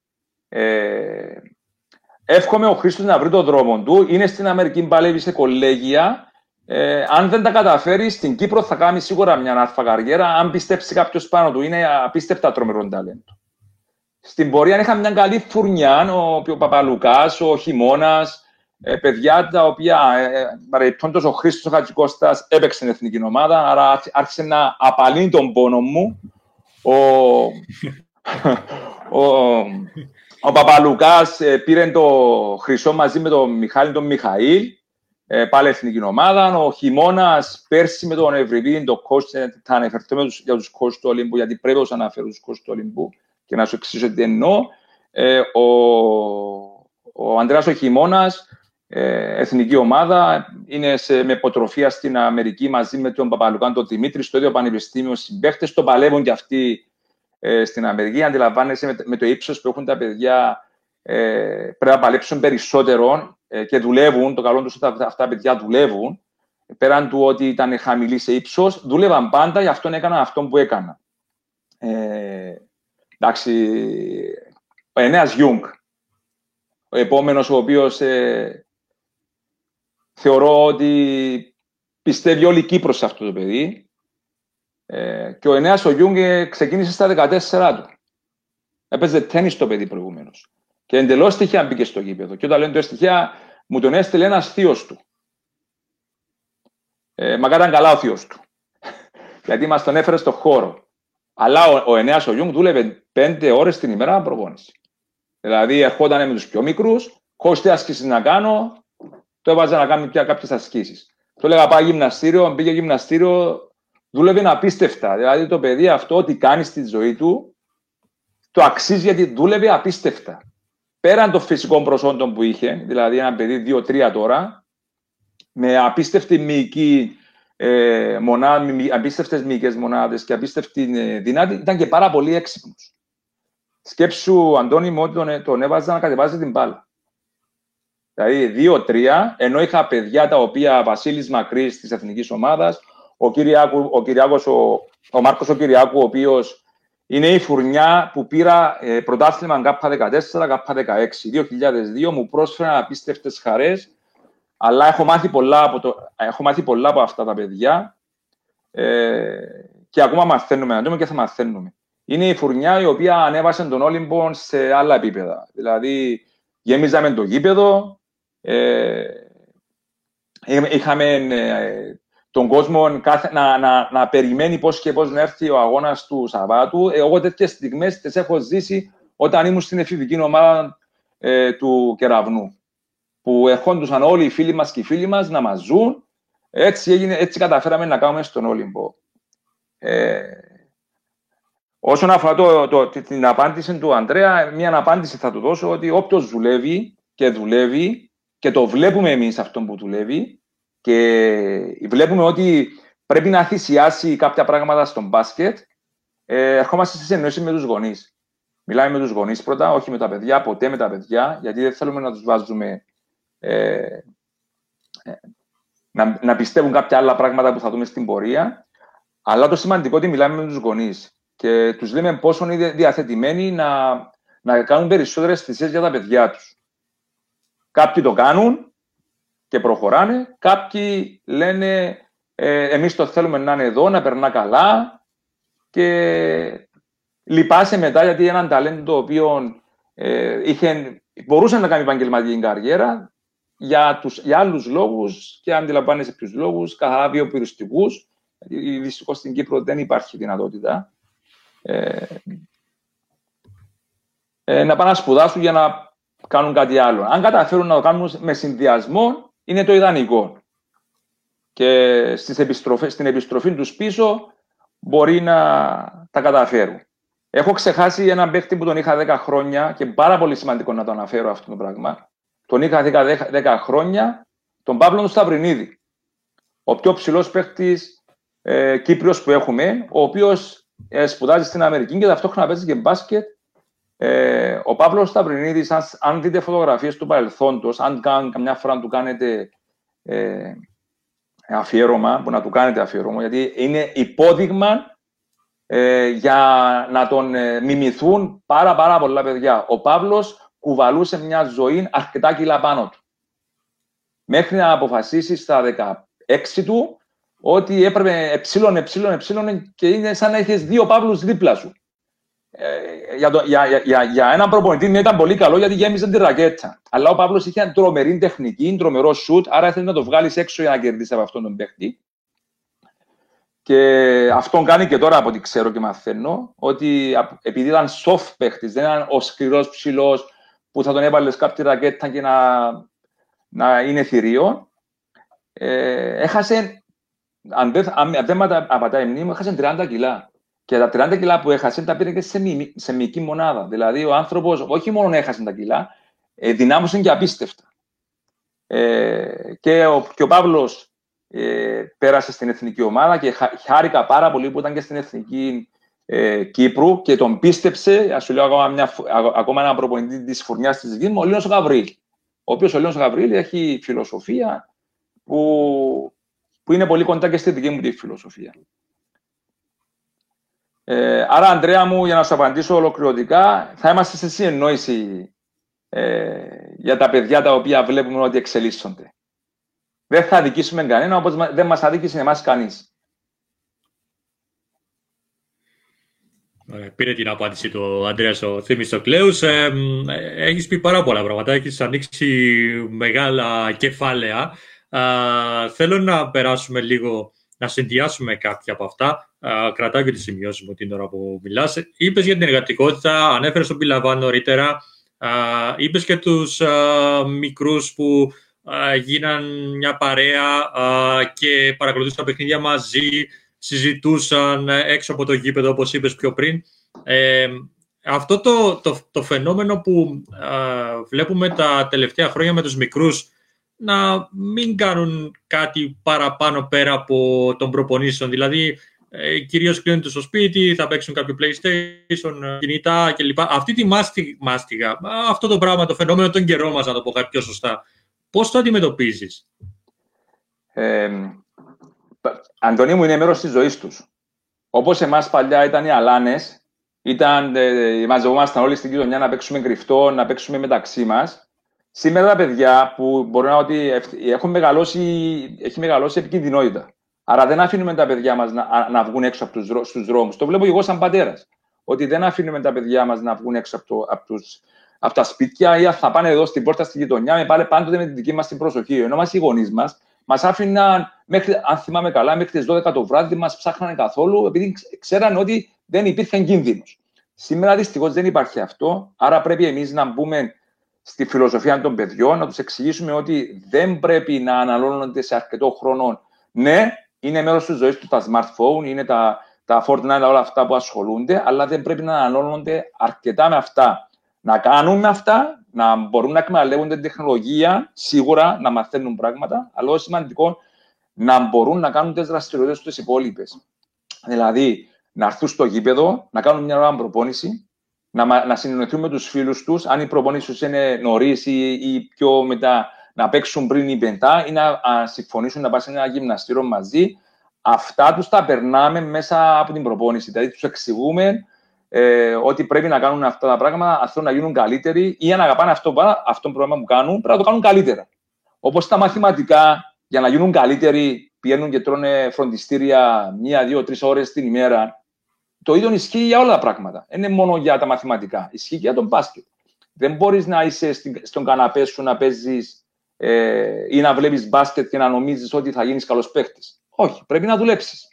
Ε, εύχομαι ο Χρήστος να βρει τον δρόμο του. Είναι στην Αμερική, παλεύει σε κολέγια. Ε, αν δεν τα καταφέρει, στην Κύπρο θα κάνει σίγουρα μια αρφα καριέρα. Αν πιστέψει κάποιος πάνω του, είναι απίστευτα τρομερό ταλέντο. Στην πορεία είχα μια καλή φουρνιά, ο, ο Παπαλουκάς, ο Χειμώνα, ε, παιδιά τα οποία ε, ε παρεμπιπτόντω ο Χρήστος Χατζικώστα έπαιξε στην εθνική ομάδα, άρα άρχισε να απαλύνει τον πόνο μου. Ο, ο, ο Παπαλουκάς ε, πήρε το χρυσό μαζί με τον Μιχάλη τον Μιχαήλ, ε, πάλι εθνική ομάδα. Ο χειμώνα πέρσι με τον Ευρυπίδη, το coach, θα αναφερθούμε για τους coach του Ολύμπου, γιατί πρέπει να αναφέρω τους coach του Ολύμπου και να σου εξηγήσω τι εννοώ. Ε, ο, ο Ανδρέας ο Χειμώνας, ε, εθνική ομάδα, είναι σε, με υποτροφία στην Αμερική μαζί με τον Παπαλουκάν, τον Δημήτρη, στο ίδιο πανεπιστήμιο συμπαίχτες, το παλεύουν και αυτοί ε, στην Αμερική. Αντιλαμβάνεσαι με, με το ύψος που έχουν τα παιδιά, ε, πρέπει να παλέψουν περισσότερο ε, και δουλεύουν. Το καλό τους ότι αυτά τα παιδιά δουλεύουν. Πέραν του ότι ήταν χαμηλοί σε ύψος, δούλευαν πάντα, γι' αυτό έκαναν αυτό που έκανα. Ε, εντάξει, ο Ενέας Γιούγκ, ο επόμενος ο οποίος ε, θεωρώ ότι πιστεύει όλη η Κύπρος σε αυτό το παιδί. Ε, και ο Ενέας ο Γιούγκε ξεκίνησε στα 14 του. Έπαιζε τέννις το παιδί προηγούμενος. Και εντελώς τυχαία μπήκε στο γήπεδο. Και όταν λένε τυχαία, μου τον έστειλε ένας θείος του. Ε, μακάρι ήταν καλά ο θείος του. Γιατί μας τον έφερε στο χώρο. Αλλά ο, ο Ενέας ο Γιούγκ δούλευε πέντε ώρες την ημέρα προπόνηση. Δηλαδή, ερχόταν με τους πιο μικρούς, χώστε άσκηση να κάνω, το έβαζα να κάνει κάποιες ασκήσεις. Το έλεγα πάει γυμναστήριο, πήγε γυμναστήριο, δούλευε απίστευτα. Δηλαδή το παιδί αυτό, ό,τι κάνει στη ζωή του, το αξίζει γιατί δούλευε απίστευτα. Πέραν των φυσικών προσόντων που είχε, δηλαδή ένα παιδί 2-3 τώρα, με απίστευτη μυϊκή ε, μονάδα, απίστευτες μυϊκές μονάδες και απίστευτη ε, δυνάτη, ήταν και πάρα πολύ έξυπνος. Σκέψου, Αντώνη, μου ότι τον, τον έβαζα να κατεβάζει την μπάλα. Δηλαδή, δύο-τρία, ενώ είχα παιδιά τα οποία Βασίλης Μακρύς της εθνικής ομάδας, ο, Κυριάκου, ο, Κυριάκος, ο, ο Μάρκος ο Κυριάκου, ο οποίος είναι η φουρνιά που πήρα ε, πρωτάθλημα K14, K16, 2002, μου πρόσφεραν απίστευτες χαρές, αλλά έχω μάθει, πολλά από το, έχω μάθει πολλά από αυτά τα παιδιά ε, και ακόμα μαθαίνουμε να και θα μαθαίνουμε. Είναι η φουρνιά η οποία ανέβασε τον Όλυμπον σε άλλα επίπεδα. Δηλαδή, γέμιζαμε το γήπεδο, ε, είχαμε ε, τον κόσμο κάθε, να, να, να, περιμένει πώς και πώς να έρθει ο αγώνας του Σαββάτου. Εγώ τέτοιες στιγμές τις έχω ζήσει όταν ήμουν στην εφηβική ομάδα ε, του Κεραυνού. Που ερχόντουσαν όλοι οι φίλοι μας και οι φίλοι μας να μας ζουν. Έτσι, έγινε, έτσι καταφέραμε να κάνουμε στον Όλυμπο. Ε, όσον αφορά το, το, την απάντηση του Αντρέα, μια απάντηση θα του δώσω ότι όποιος δουλεύει και δουλεύει και το βλέπουμε εμείς αυτό που δουλεύει και βλέπουμε ότι πρέπει να θυσιάσει κάποια πράγματα στον μπάσκετ. Ε, ερχόμαστε σε συνεννόηση με τους γονείς. Μιλάμε με τους γονείς πρώτα, όχι με τα παιδιά, ποτέ με τα παιδιά, γιατί δεν θέλουμε να τους βάζουμε ε, ε, να, να πιστεύουν κάποια άλλα πράγματα που θα δούμε στην πορεία. Αλλά το σημαντικό είναι ότι μιλάμε με τους γονείς και τους λέμε πόσο είναι διαθετημένοι να, να κάνουν περισσότερες θυσίες για τα παιδιά τους. Κάποιοι το κάνουν και προχωράνε. Κάποιοι λένε ε, εμείς το θέλουμε να είναι εδώ, να περνά καλά και λυπάσαι μετά γιατί έναν ταλέντο το οποίο ε, είχε, μπορούσε να κάνει επαγγελματική καριέρα, για, τους, για άλλους λόγους και αντιλαμβάνεσαι ποιους λόγους, καθαρά βιοπυριστικούς. Γιατί δυστυχώς στην Κύπρο δεν υπάρχει δυνατότητα ε, ε, να πάνε να σπουδάσουν για να κάνουν κάτι άλλο. Αν καταφέρουν να το κάνουν με συνδυασμό, είναι το ιδανικό. Και στις επιστροφές, στην επιστροφή τους πίσω μπορεί να τα καταφέρουν. Έχω ξεχάσει έναν παίχτη που τον είχα 10 χρόνια και πάρα πολύ σημαντικό να το αναφέρω αυτό το πράγμα. Τον είχα 10, 10 χρόνια, τον Παύλο Σταυρινίδη. Ο πιο ψηλός παίχτης ε, Κύπριος που έχουμε, ο οποίος ε, σπουδάζει στην Αμερική και ταυτόχρονα παίζει και μπάσκετ. Ε, ο Παύλος Σταυρινίδης, αν, αν δείτε φωτογραφίες του παρελθόντος, αν καν, καμιά φορά του κάνετε ε, αφιέρωμα, που να του κάνετε αφιέρωμα, γιατί είναι υπόδειγμα ε, για να τον ε, μιμηθούν πάρα πάρα πολλά παιδιά. Ο Παύλος κουβαλούσε μια ζωή αρκετά κιλά πάνω του. Μέχρι να αποφασίσει στα 16 του ότι έπρεπε εψίλων, εψίλων, εψίλων και είναι σαν να έχεις δύο Παύλους δίπλα σου. Ε, για, το, για, για, για έναν προπονητή ναι, ήταν πολύ καλό γιατί γέμιζε τη ρακέτα. Αλλά ο Παύλος είχε τρομερή τεχνική, τρομερό σουτ, άρα ήθελε να το βγάλεις έξω για να κερδίσει από αυτόν τον παίχτη. Και αυτόν κάνει και τώρα από ό,τι ξέρω και μαθαίνω, ότι επειδή ήταν soft παίχτης, δεν ήταν ο σκληρός ψηλός που θα τον έβαλες κάποια ρακέτα και να, να είναι θηρίο, ε, έχασε, αν δεν, αν δεν απατάει η μνήμη, έχασε 30 κιλά. Και τα 30 κιλά που έχασε τα πήρε και σε, μη, σε μυϊκή μονάδα. Δηλαδή ο άνθρωπος όχι μόνο έχασε τα κιλά, ε, δυνάμωσε και απίστευτα. Ε, και, ο, και ο Παύλος ε, πέρασε στην εθνική ομάδα και χάρηκα πάρα πολύ που ήταν και στην εθνική ε, Κύπρου και τον πίστεψε, ας σου λέω ακόμα, μια, ακόμα ένα προπονητή της φουρνιάς της δική μου, ο Λίνο Γαβρίλ. Ο οποίος ο Λίνο Γαβρίλ έχει φιλοσοφία που, που είναι πολύ κοντά και στη δική μου τη φιλοσοφία. Ε, άρα, Αντρέα μου, για να σου απαντήσω ολοκληρωτικά, θα είμαστε σε συνεννόηση ε, για τα παιδιά τα οποία βλέπουμε ότι εξελίσσονται. Δεν θα αδικήσουμε κανένα, όπως δεν μας αδίκησε εμάς κανείς. Πήρε την απάντηση του Αντρέα ο Θήμης Κλέους. Ε, έχεις πει πάρα πολλά πράγματα, έχεις ανοίξει μεγάλα κεφάλαια. θέλω να περάσουμε λίγο, να συνδυάσουμε κάποια από αυτά. Α, κρατάω και τις σημειώσεις μου την ώρα που μιλάς. Είπες για την εργατικότητα, ανέφερες τον Πιλαβά νωρίτερα. Α, είπες και τους α, μικρούς που γίναν μια παρέα και παρακολουθούσαν τα παιχνίδια μαζί, συζητούσαν έξω από το γήπεδο, όπως είπες πιο πριν. Ε, αυτό το, το, το φαινόμενο που βλέπουμε τα τελευταία χρόνια με τους μικρούς να μην κάνουν κάτι παραπάνω πέρα από τον προπονήσεων. Δηλαδή, ε, κυρίως κλείνουν στο σπίτι, θα παίξουν κάποιο PlayStation, κινητά κλπ. Αυτή τη μάστιγα, αυτό το πράγμα, το φαινόμενο των καιρών μας, να το πω κάτι πιο σωστά, Πώς το αντιμετωπίζεις; Ε, Αντωνί μου, είναι μέρος της ζωής τους. Όπως εμάς παλιά ήταν οι αλάνες, ήταν, ε, μαζευόμασταν όλοι στην κοινωνία να παίξουμε κρυφτό, να παίξουμε μεταξύ μας. Σήμερα τα παιδιά που μπορεί να ότι έχουν μεγαλώσει, έχει μεγαλώσει επικίνδυνοτητα. Άρα δεν αφήνουμε τα παιδιά μας να, να βγουν έξω από τους, στους δρόμους. Το βλέπω εγώ σαν πατέρας. Ότι δεν αφήνουμε τα παιδιά μας να βγουν έξω από, το, από τους από τα σπίτια ή θα πάνε εδώ στην πόρτα στη γειτονιά, με πάνε πάντοτε με την δική μας την προσοχή. Ενώ μας οι γονείς μας μας άφηναν, μέχρι, αν θυμάμαι καλά, μέχρι τις 12 το βράδυ μας ψάχνανε καθόλου, επειδή ξέραν ότι δεν υπήρχε κίνδυνος. Σήμερα δυστυχώς δεν υπάρχει αυτό, άρα πρέπει εμείς να μπούμε στη φιλοσοφία των παιδιών, να τους εξηγήσουμε ότι δεν πρέπει να αναλώνονται σε αρκετό χρόνο. Ναι, είναι μέρος της ζωής του τα smartphone, είναι τα, τα Fortnite, όλα αυτά που ασχολούνται, αλλά δεν πρέπει να αναλώνονται αρκετά με αυτά να κάνουν αυτά, να μπορούν να εκμεταλλεύονται την τεχνολογία, σίγουρα να μαθαίνουν πράγματα, αλλά όσο σημαντικό να μπορούν να κάνουν τις δραστηριότητες τους υπόλοιπες. Δηλαδή, να έρθουν στο γήπεδο, να κάνουν μια ώρα προπόνηση, να, να συνεννοηθούν με τους φίλους τους, αν η προπόνηση τους είναι νωρίς ή, ή, πιο μετά, να παίξουν πριν ή πεντά, ή να α, συμφωνήσουν να πάνε σε ένα γυμναστήριο μαζί. Αυτά τους τα περνάμε μέσα από την προπόνηση. Δηλαδή, τους εξηγούμε ε, ότι πρέπει να κάνουν αυτά τα πράγματα, αν θέλουν να γίνουν καλύτεροι ή αν αγαπάνε αυτό, αυτό το πρόγραμμα που κάνουν, πρέπει να το κάνουν καλύτερα. Όπως τα μαθηματικά, για να γίνουν καλύτεροι, πηγαίνουν και τρώνε φροντιστήρια μία, δύο, τρεις ώρες την ημέρα. Το ίδιο ισχύει για όλα τα πράγματα. Δεν είναι μόνο για τα μαθηματικά. Ισχύει και για τον μπάσκετ. Δεν μπορείς να είσαι στον καναπέ σου να παίζεις ε, ή να βλέπεις μπάσκετ και να νομίζεις ότι θα γίνεις καλός παίκτης. Όχι, πρέπει να δουλέψεις.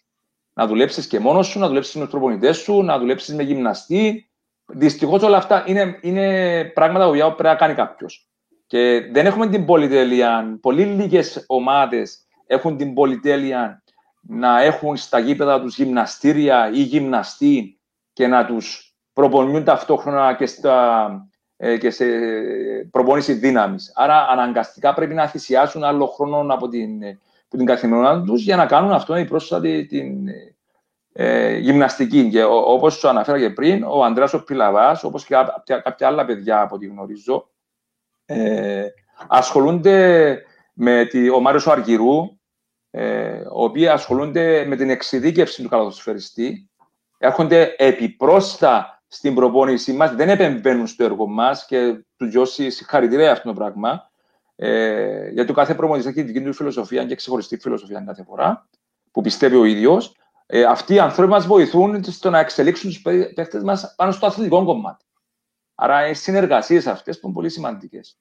Να δουλέψεις και μόνος σου, να δουλέψεις με τους προπονητές σου, να δουλέψεις με γυμναστή. Δυστυχώς όλα αυτά είναι, είναι πράγματα που πρέπει να κάνει κάποιος. Και δεν έχουμε την πολυτέλεια. Πολύ λίγες ομάδες έχουν την πολυτέλεια να έχουν στα γήπεδα τους γυμναστήρια ή γυμναστή και να τους προπονιούν ταυτόχρονα και, στα, ε, και σε προπόνηση δύναμης. Άρα αναγκαστικά πρέπει να θυσιάσουν άλλο χρόνο από την, από την καθημερινότητα τους για να κάνουν αυτό η πρόσθετη την ε, γυμναστική. Και όπως σου αναφέρα και πριν, ο Ανδρέας ο Πιλαβάς, όπως και κάποια άλλα παιδιά από ό,τι γνωρίζω, ε, ασχολούνται με τη, ο Μάριος Αργυρού, ε, οι οποίοι ασχολούνται με την εξειδίκευση του καλαθοσφαιριστή, έρχονται επιπρόσθετα στην προπόνησή μας, δεν επεμβαίνουν στο έργο μας και του δώσει συγχαρητήρια αυτό το πράγμα. Ε, γιατί ο κάθε προπονητής έχει δική του φιλοσοφία και ξεχωριστή φιλοσοφία κάθε φορά, που πιστεύει ο ίδιος. Ε, αυτοί οι άνθρωποι μας βοηθούν στο να εξελίξουν τους παίχτε μας πάνω στο αθλητικό κομμάτι. Άρα οι συνεργασίες αυτές που είναι πολύ σημαντικές.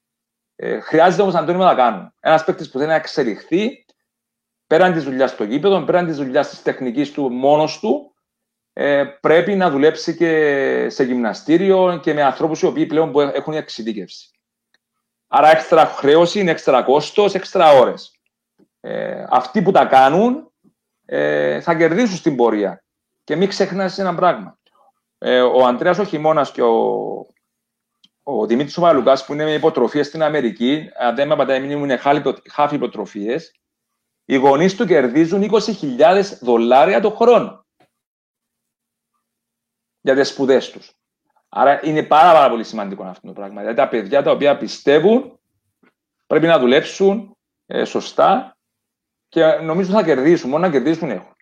Ε, χρειάζεται όμως, Αντώνη, να κάνουν. Ένας παίκτης που θέλει να εξελιχθεί πέραν της δουλειάς στο γήπεδο, πέραν της δουλειάς της τεχνικής του μόνος του, ε, πρέπει να δουλέψει και σε γυμναστήριο και με ανθρώπους οι οποίοι πλέον έχουν εξειδίκευση. Άρα, έξτρα χρέωση είναι έξτρα κόστος, έξτρα ώρες. Ε, αυτοί που τα κάνουν ε, θα κερδίσουν στην πορεία. Και μην ξεχνάς ένα πράγμα. Ε, ο Αντρέα ο Χειμώνα και ο, ο Δημήτρης Μαλουκάς, που είναι με υποτροφίε στην Αμερική, αν δεν με απαντάει, είναι χάφι υποτροφίες, οι γονείς του κερδίζουν 20.000 δολάρια το χρόνο για τι σπουδές τους. Άρα είναι πάρα, πάρα πολύ σημαντικό αυτό το πράγμα. Δηλαδή τα παιδιά τα οποία πιστεύουν πρέπει να δουλέψουν ε, σωστά και νομίζω θα κερδίσουν. Μόνο να κερδίσουν έχουν.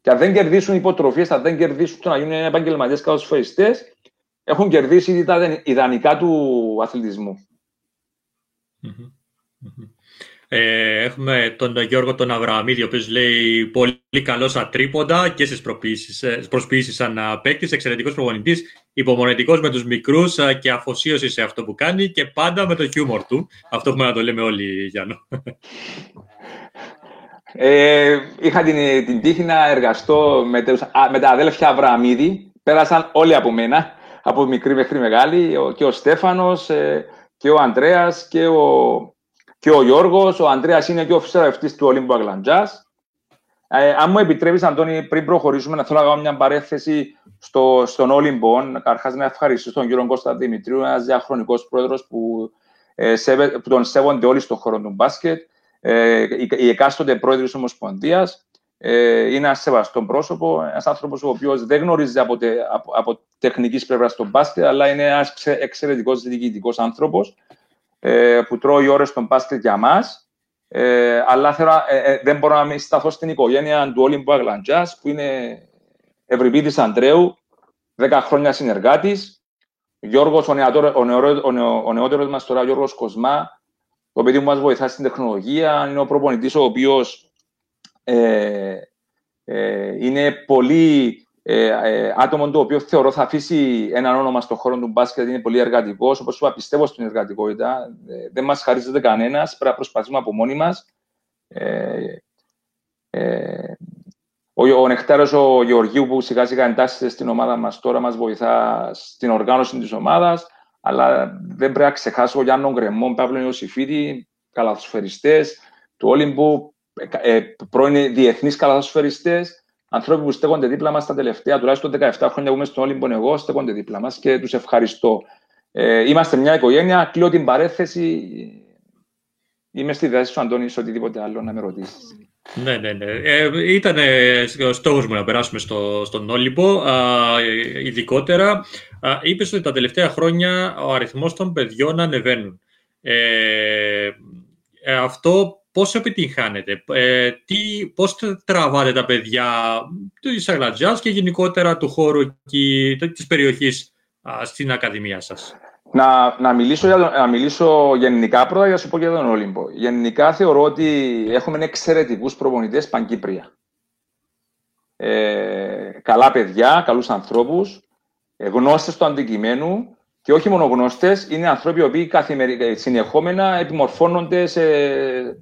Και αν δεν κερδίσουν υποτροφίες, αν δεν κερδίσουν το να γίνουν επαγγελματίες καλοσφαιριστέ, έχουν κερδίσει τα ιδανικά του αθλητισμού. Ε, έχουμε τον Γιώργο τον Αβραμίδη, ο οποίος λέει πολύ καλός στα τρίποντα και στις προσποιήσεις σαν παίκτης, εξαιρετικός προπονητής, υπομονετικός με τους μικρούς και αφοσίωση σε αυτό που κάνει και πάντα με το χιούμορ του. Αυτό έχουμε να το λέμε όλοι, Γιάννο. Ε, είχα την, την τύχη να εργαστώ με, με τα αδέλφια Αβραμίδη. Πέρασαν όλοι από μένα, από μικρή μέχρι μεγάλη, και ο Στέφανος ε, και ο Ανδρέας και ο και ο Γιώργος, ο Ανδρέας είναι και ο φυσιογραφητή του Ολύμπου Αγλαντζάς. Ε, αν μου επιτρέπεις, Αντώνη, πριν προχωρήσουμε, να θέλω να κάνω μια παρέθεση στο, στον Όλυμπο. Καταρχάς, να ευχαριστήσω τον κύριο Κώστα Δημητρίου, ένας διαχρονικός πρόεδρος που, ε, που τον σέβονται όλοι στον χώρο του μπάσκετ. Ε, η, η εκάστοτε πρόεδρο της Ομοσπονδίας ε, είναι ένας σεβαστός πρόσωπος, ένας άνθρωπος ο οποίος δεν γνωρίζει από, τε, από, από τεχνικής πλευράς τον μπάσκετ, αλλά είναι ένας εξαιρετικός διοικητικός άνθρωπος ε, που τρώει ώρες στον μπάσκετ για μας. Ε, αλλά θέλω, ε, ε, δεν μπορώ να μην σταθώ στην οικογένεια του Όλυμπου Αγλαντζάς, που είναι Ευρυπίδης Αντρέου, 10 χρόνια συνεργάτης. Ο Γιώργος, ο, νεατόρο, ο, νεωρό, ο, νεο, ο νεότερος μας τώρα, Γιώργος Κοσμά, το παιδί που μας βοηθά στην τεχνολογία, είναι ο προπονητής ο οποίος ε, ε, είναι πολύ ε, ε, άτομο το οποίο θεωρώ θα αφήσει ένα όνομα στον χώρο του μπάσκετ είναι πολύ εργατικός. Όπως είπα, πιστεύω στην εργατικότητα. Ε, δεν μας χαρίζεται κανένας. Πρέπει να προσπαθούμε από μόνοι μας. Ε, ε, ο, ο Νεκτάρος ο Γεωργίου που σιγά σιγά εντάσσεται στην ομάδα μας τώρα μας βοηθά στην οργάνωση της ομάδας. Αλλά δεν πρέπει να ξεχάσω ο Γιάννο Γκρεμό, Παύλο Ιωσήφιδη, καλαθοσφαιριστές του Όλυμπου, ε, πρώην διεθνείς καλαθοσφαιριστές ανθρώποι που στέκονται δίπλα μας τα τελευταία τουλάχιστον 17 χρόνια που είμαι στον Όλυμπο, εγώ στέκονται δίπλα μας και τους ευχαριστώ. Ε, είμαστε μια οικογένεια. Κλείνω την παρέθεση. Είμαι στη διάθεση σου, Αντώνης, σε οτιδήποτε άλλο να με ρωτήσεις. Ναι, ναι, ναι. Ε, ήταν ο στόχος μου να περάσουμε στο, στον Όλυμπο. Α, ειδικότερα, είπες ότι τα τελευταία χρόνια ο αριθμός των παιδιών ανεβαίνουν. Ε, ε αυτό πώς επιτυγχάνετε, ε, τι, πώς τραβάτε τα παιδιά της Αγλατζάς και γενικότερα του χώρου και της περιοχής στην Ακαδημία σας; Να, να, μιλήσω, να μιλήσω γενικά πρώτα για να σου πω για τον Όλυμπο. Γενικά θεωρώ ότι έχουμε εξαιρετικούς προπονητές Παγκύπρια. Ε, καλά παιδιά, καλούς ανθρώπους, ε, γνώστες του αντικειμένου Και όχι μόνο γνώστες, είναι άνθρωποι οι οποίοι συνεχόμενα επιμορφώνονται σε, ε,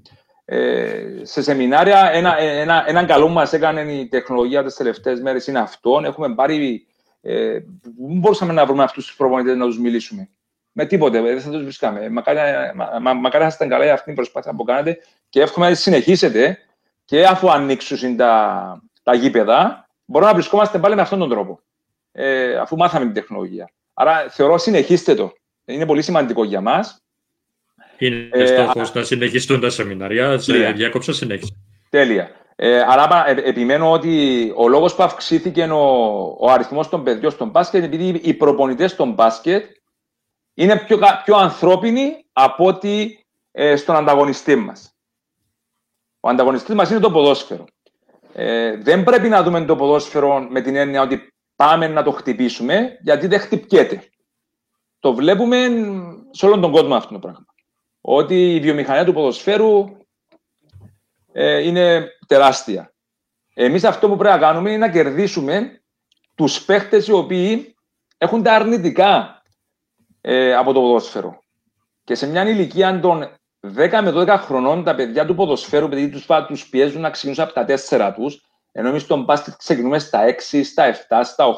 σε σεμινάρια. Ένα, ένα, έναν καλό μας έκανε η τεχνολογία τις τελευταίες μέρες είναι αυτό. Έχουμε πάρει. Ε, δεν μπορούσαμε να βρούμε αυτούς τους προπονητές να τους μιλήσουμε. Με τίποτε, δεν θα τους βρίσκαμε. Μακάρι, μα, μα, να είστε καλά για αυτή την προσπάθεια που κάνετε και εύχομαι να συνεχίσετε και αφού ανοίξουν τα, τα γήπεδα, μπορούμε να βρισκόμαστε πάλι με αυτόν τον τρόπο. Ε, αφού μάθαμε την τεχνολογία. Άρα θεωρώ συνεχίστε το. Είναι πολύ σημαντικό για μας. Είναι ε, στόχο να συνεχιστούν τα σεμινάρια. Σε διάκοψα συνέχιση. Τέλεια. Ε, αλλά ε, επιμένω ότι ο λόγος που αυξήθηκε ο, ο αριθμός των παιδιών στον μπάσκετ είναι επειδή οι προπονητές στον μπάσκετ είναι πιο, πιο ανθρώπινοι από ότι ε, στον ανταγωνιστή μας. Ο ανταγωνιστής μας είναι το ποδόσφαιρο. Ε, δεν πρέπει να δούμε το ποδόσφαιρο με την έννοια ότι πάμε να το χτυπήσουμε, γιατί δεν χτυπιέται. Το βλέπουμε σε όλον τον κόσμο αυτό το πράγμα. Ότι η βιομηχανία του ποδοσφαίρου ε, είναι τεράστια. Εμείς αυτό που πρέπει να κάνουμε είναι να κερδίσουμε τους παίχτες οι οποίοι έχουν τα αρνητικά ε, από το ποδόσφαιρο. Και σε μια ηλικία των 10 με 12 χρονών τα παιδιά του ποδοσφαίρου, επειδή τους, τους πιέζουν να ξεκινήσουν από τα 4 τους, ενώ εμείς στον μπάσκετ ξεκινούμε στα 6, στα 7, στα 8.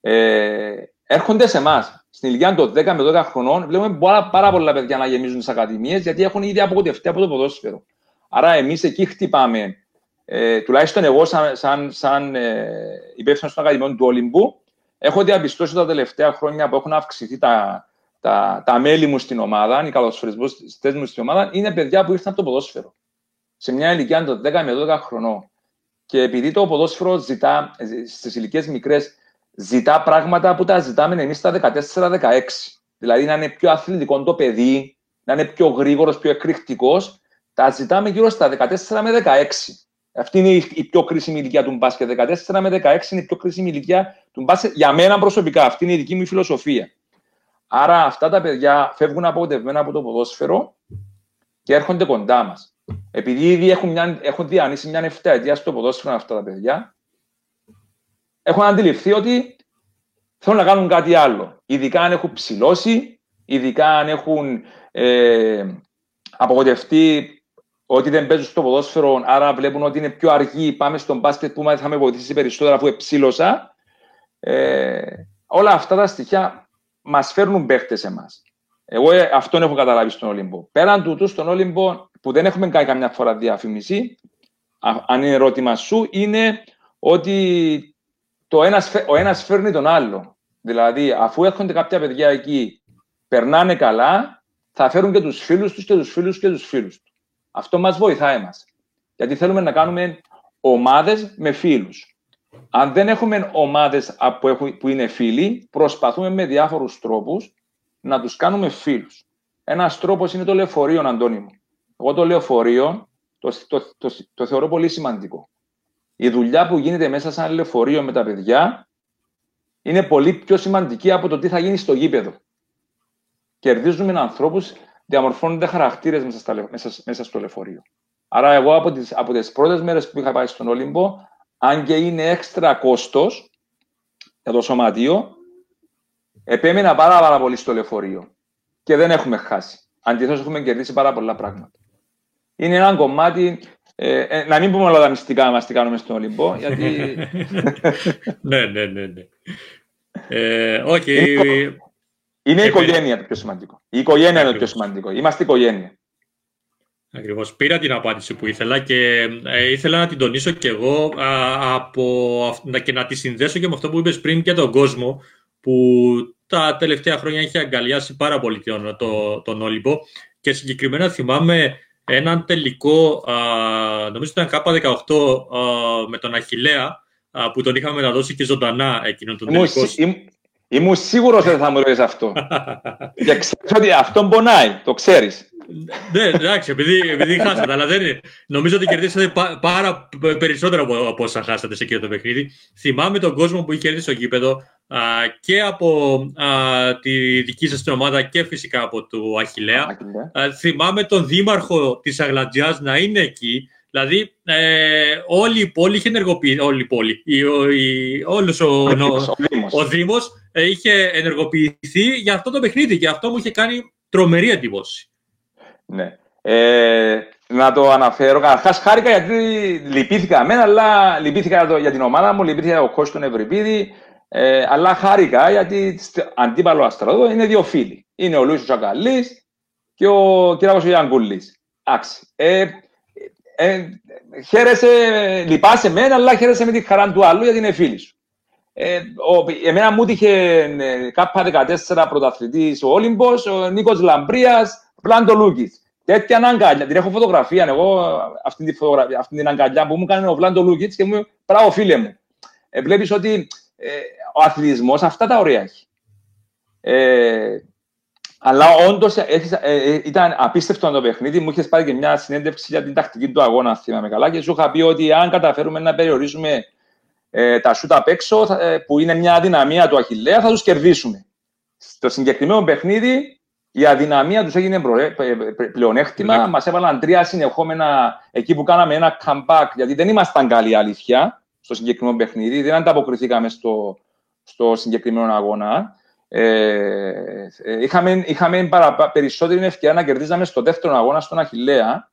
Ε, έρχονται σε εμάς. Στην ηλικία των 10 με 12 χρονών βλέπουμε πάρα, πάρα πολλά παιδιά να γεμίζουν τις ακαδημίες γιατί έχουν ήδη απογοητευτεί από το ποδόσφαιρο. Άρα εμείς εκεί χτυπάμε. Ε, τουλάχιστον εγώ, σαν, σαν, σαν ε, υπεύθυνος των Ακαδημιών του Όλυμπου, έχω διαπιστώσει τα τελευταία χρόνια που έχουν αυξηθεί τα, τα, τα μέλη μου στην ομάδα, οι καλοσφαιριστέ μου στην ομάδα, είναι παιδιά που ήρθαν από το ποδόσφαιρο. Σε μια ηλικία των 10 με 12 χρονών. Και επειδή το ποδόσφαιρο ζητά, στις ηλικίες μικρές, ζητά πράγματα που τα ζητάμε εμείς στα 14-16. Δηλαδή να είναι πιο αθλητικό το παιδί, να είναι πιο γρήγορος, πιο εκρηκτικός, τα ζητάμε γύρω στα 14 με 16. Αυτή είναι η πιο κρίσιμη ηλικία του μπάσκετ. 14 με 16 είναι η πιο κρίσιμη ηλικία του μπάσκετ για μένα προσωπικά. Αυτή είναι η δική μου φιλοσοφία. Άρα αυτά τα παιδιά φεύγουν απογοητευμένα από το ποδόσφαιρο και έρχονται κοντά μας. Επειδή ήδη έχουν, μια, έχουν διανύσει μια ετία στο ποδόσφαιρο αυτά τα παιδιά, έχουν αντιληφθεί ότι θέλουν να κάνουν κάτι άλλο. Ειδικά αν έχουν ψηλώσει, ειδικά αν έχουν ε, απογοητευτεί ότι δεν παίζουν στο ποδόσφαιρο, άρα βλέπουν ότι είναι πιο αργοί, πάμε στον μπάσκετ που θα με βοηθήσει περισσότερο αφού εψήλωσα. Ε, όλα αυτά τα στοιχεία μας φέρνουν παίχτες εμάς. Εγώ ε, αυτόν έχω καταλάβει στον Ολύμπο. Πέραν τούτου, στον Ολύμπο που δεν έχουμε κάνει καμιά φορά διαφήμιση, αν είναι ερώτημα σου, είναι ότι το ένας, ο ένας φέρνει τον άλλο. Δηλαδή, αφού έρχονται κάποια παιδιά εκεί, περνάνε καλά, θα φέρουν και τους φίλους τους και τους φίλους και τους φίλους τους. Αυτό μας βοηθάει εμάς. Γιατί θέλουμε να κάνουμε ομάδες με φίλους. Αν δεν έχουμε ομάδες που είναι φίλοι, προσπαθούμε με διάφορους τρόπους να τους κάνουμε φίλους. Ένας τρόπος είναι το λεωφορείο, Αντώνη μου. Εγώ το λεωφορείο το, το, το, το, θεωρώ πολύ σημαντικό. Η δουλειά που γίνεται μέσα σαν λεωφορείο με τα παιδιά είναι πολύ πιο σημαντική από το τι θα γίνει στο γήπεδο. Κερδίζουμε ανθρώπους, διαμορφώνονται χαρακτήρες μέσα, μέσα, μέσα, στο λεωφορείο. Άρα, εγώ από τις από τις πρώτες μέρες που είχα πάει στον Όλυμπο, αν και είναι έξτρα κόστος για το σωματείο, επέμενα πάρα, πάρα πολύ στο λεωφορείο και δεν έχουμε χάσει. Αντιθέτως, έχουμε κερδίσει πάρα πολλά πράγματα είναι ένα κομμάτι. Ε, ε, να μην πούμε όλα τα μυστικά μας τι κάνουμε στον Ολυμπό, γιατί. ναι, ναι, ναι. ναι. Ε, okay. Είναι, είναι η οικογένεια το πιο σημαντικό. Η οικογένεια είναι το πιο σημαντικό. Είμαστε οικογένεια. Ακριβώς. Πήρα την απάντηση που ήθελα και ε, ήθελα να την τονίσω και εγώ α, από, και να τη συνδέσω και με αυτό που είπες πριν και τον κόσμο που τα τελευταία χρόνια έχει αγκαλιάσει πάρα πολύ τον, το, τον Όλυμπο και συγκεκριμένα θυμάμαι έναν τελικό, α, νομίζω ήταν K18 με τον Αχιλέα, που τον είχαμε μεταδώσει και ζωντανά εκείνον τον τελικό. Ήμουν σίγουρος ότι θα μου ρωτήσει αυτό. και ξέρεις ότι αυτό πονάει, το ξέρεις. Ναι, εντάξει, επειδή, επειδή χάσατε, αλλά δεν είναι. Νομίζω ότι κερδίσατε πάρα περισσότερο από, όσα χάσατε σε εκείνο το παιχνίδι. Θυμάμαι τον κόσμο που είχε κερδίσει στο γήπεδο α, και από α, τη δική σας την ομάδα και φυσικά από του Αχηλέα. θυμάμαι τον δήμαρχο της Αγλαντζιάς να είναι εκεί Δηλαδή, ε, όλη η πόλη είχε ενεργοποιηθεί. Όλη η πόλη. Η, η, όλος ο, ο, ο, ο Δήμος ε, είχε ενεργοποιηθεί για αυτό το παιχνίδι και αυτό μου είχε κάνει τρομερή εντύπωση. Ναι. Ε, να το αναφέρω. Καταρχάς, χάρηκα γιατί λυπήθηκα εμένα, αλλά λυπήθηκα για την ομάδα μου, λυπήθηκα για τον κόσμο του Ευρυπίδη. Ε, αλλά χάρηκα γιατί αντίπαλο αστραδό είναι δύο φίλοι. Είναι ο Λούίσο Τσακαλής και ο Κυράκο Ιανκούλη. Εντάξει. Ε, ε, χαίρεσαι, λυπάσαι εμένα, αλλά χαίρεσαι με τη χαρά του άλλου γιατί είναι φίλοι σου. Ε, ο, εμένα μου είχε ε, κάπα 14 πρωταθλητής ο Όλυμπος, ο Νίκος Λαμπρίας, Βλάντο Λούκιτς. Τέτοια αγκαλιά, την έχω φωτογραφία. Εγώ αυτή, τη φωτογραφία, αυτή την αγκαλιά που μου έκανε ο Βλάντο Λούκιτς και μου είπε: φίλε μου. Ε, Βλέπεις ότι ε, ο αθλητισμός αυτά τα ωραία έχει. Ε, αλλά όντως ε, ε, ήταν απίστευτο το παιχνίδι. Μου είχες πάρει και μια συνέντευξη για την τακτική του αγώνα, αν θυμάμαι καλά, και σου είχα πει ότι αν καταφέρουμε να περιορίσουμε ε, τα σούτα απ' έξω, ε, που είναι μια αδυναμία του Αχηλέα, θα τους κερδίσουμε. Στο συγκεκριμένο παιχνίδι, η αδυναμία τους έγινε πλεονέκτημα. Ναι. Μας έβαλαν τρία συνεχόμενα εκεί που κάναμε ένα comeback, γιατί δεν ήμασταν καλή αλήθεια στο συγκεκριμένο παιχνίδι, δεν ανταποκριθήκαμε στο, στο συγκεκριμένο αγώνα. Ε, είχαμε είχαμε παρα, περισσότερη ευκαιρία να κερδίζαμε στο δεύτερο αγώνα στον Αχηλέα,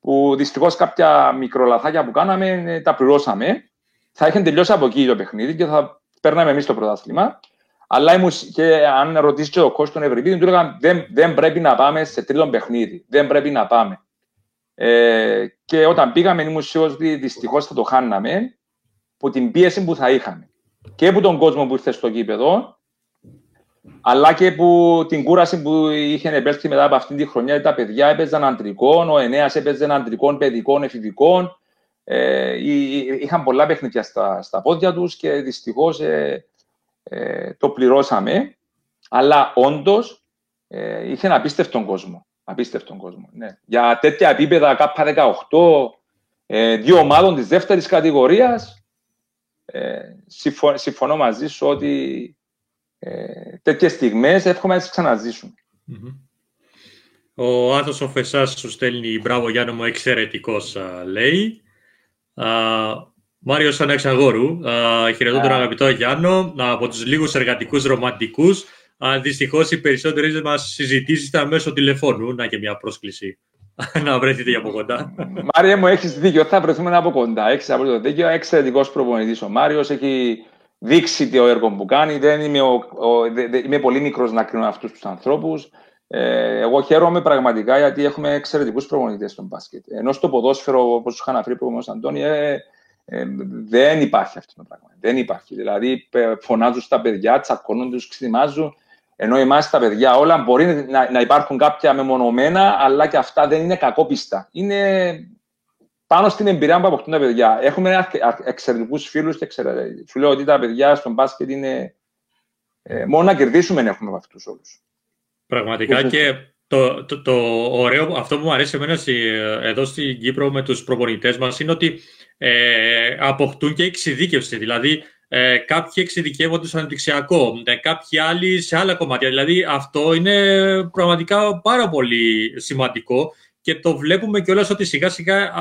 που δυστυχώς κάποια μικρολαθάκια που κάναμε ε, τα πληρώσαμε. Θα είχαν τελειώσει από εκεί το παιχνίδι και θα παίρναμε εμείς το πρωτάθλημα. Αλλά ήμουν, και αν ρωτήσεις και το κόσμο των Ευρωπαίων, του έλεγαν δεν, δεν πρέπει να πάμε σε τρίτο παιχνίδι. Δεν πρέπει να πάμε. Ε, και όταν πήγαμε, ήμουν σίγουρος ότι δυστυχώς θα το χάναμε από την πίεση που θα είχαμε. Και από τον κόσμο που ήρθε στο κήπεδο, αλλά και που την κούραση που είχε επέλθει μετά από αυτήν τη χρονιά. Τα παιδιά έπαιζαν αντρικών, ο Ενέας έπαιζε αντρικών, παιδικών, εφηβικών. Ε, είχαν πολλά παιχνίδια στα, στα πόδια τους και δυστυχώς ε, ε, το πληρώσαμε. Αλλά όντως ε, είχε ένα απίστευτο κόσμο. Απίστευτον κόσμο. Ναι. Για τέτοια επίπεδα, ΚΑΠΑ 18, ε, δύο ομάδων της δεύτερης κατηγορίας, ε, συμφωνώ μαζί σου ότι ε, τέτοιες στιγμές εύχομαι να τις ξαναζησουν Ο Άθος ο Φεσάς σου στέλνει «Μπράβο Γιάννη μου, εξαιρετικός», λέει. Μάριος Αναξαγόρου, χαιρετώ τον αγαπητό Γιάννο, από τους λίγους εργατικούς ρομαντικούς. Δυστυχώς οι περισσότερε μας συζητήσεις ήταν μέσω τηλεφώνου. Να και μια πρόσκληση να βρεθείτε από κοντά. Μάρια μου, έχεις δίκιο. Θα βρεθούμε από κοντά. Έχεις απολύτω δίκιο. Εξαιρετικός προπονητής ο Μάριος. Έχει δείξει το έργο που κάνει. Δεν είμαι, ο, ο, δε, είμαι πολύ μικρός να κρίνω αυτούς τους ανθρώπους. Ε, εγώ χαίρομαι πραγματικά γιατί έχουμε εξαιρετικούς προπονητές στον μπάσκετ. Ενώ στο ποδόσφαιρο, όπως σου είχα αναφέρει προηγουμένως, Αντώνη, ε, ε, δεν υπάρχει αυτό το πράγμα. Δεν υπάρχει. Δηλαδή, φωνάζουν στα παιδιά, τσακώνουν τους, ξετοιμάζουν. Ενώ εμάς τα παιδιά όλα μπορεί να, να υπάρχουν κάποια μεμονωμένα, αλλά και αυτά δεν είναι κακόπιστα. Είναι πάνω στην εμπειρία που αποκτούν τα παιδιά. Έχουμε εξαιρετικούς φίλους και εξαιρετικού. Σου λέω ότι τα παιδιά στον μπάσκετ είναι. Ε, μόνο να κερδίσουμε έχουμε από αυτού όλους. Πραγματικά και το, το, το, ωραίο, αυτό που μου αρέσει εμένα εδώ στην Κύπρο με τους προπονητές μας είναι ότι ε, αποκτούν και εξειδίκευση. Δηλαδή, ε, κάποιοι εξειδικεύονται στο αναπτυξιακό, ε, κάποιοι άλλοι σε άλλα κομμάτια. Δηλαδή, αυτό είναι πραγματικά πάρα πολύ σημαντικό και το βλέπουμε κιόλας ότι σιγά σιγά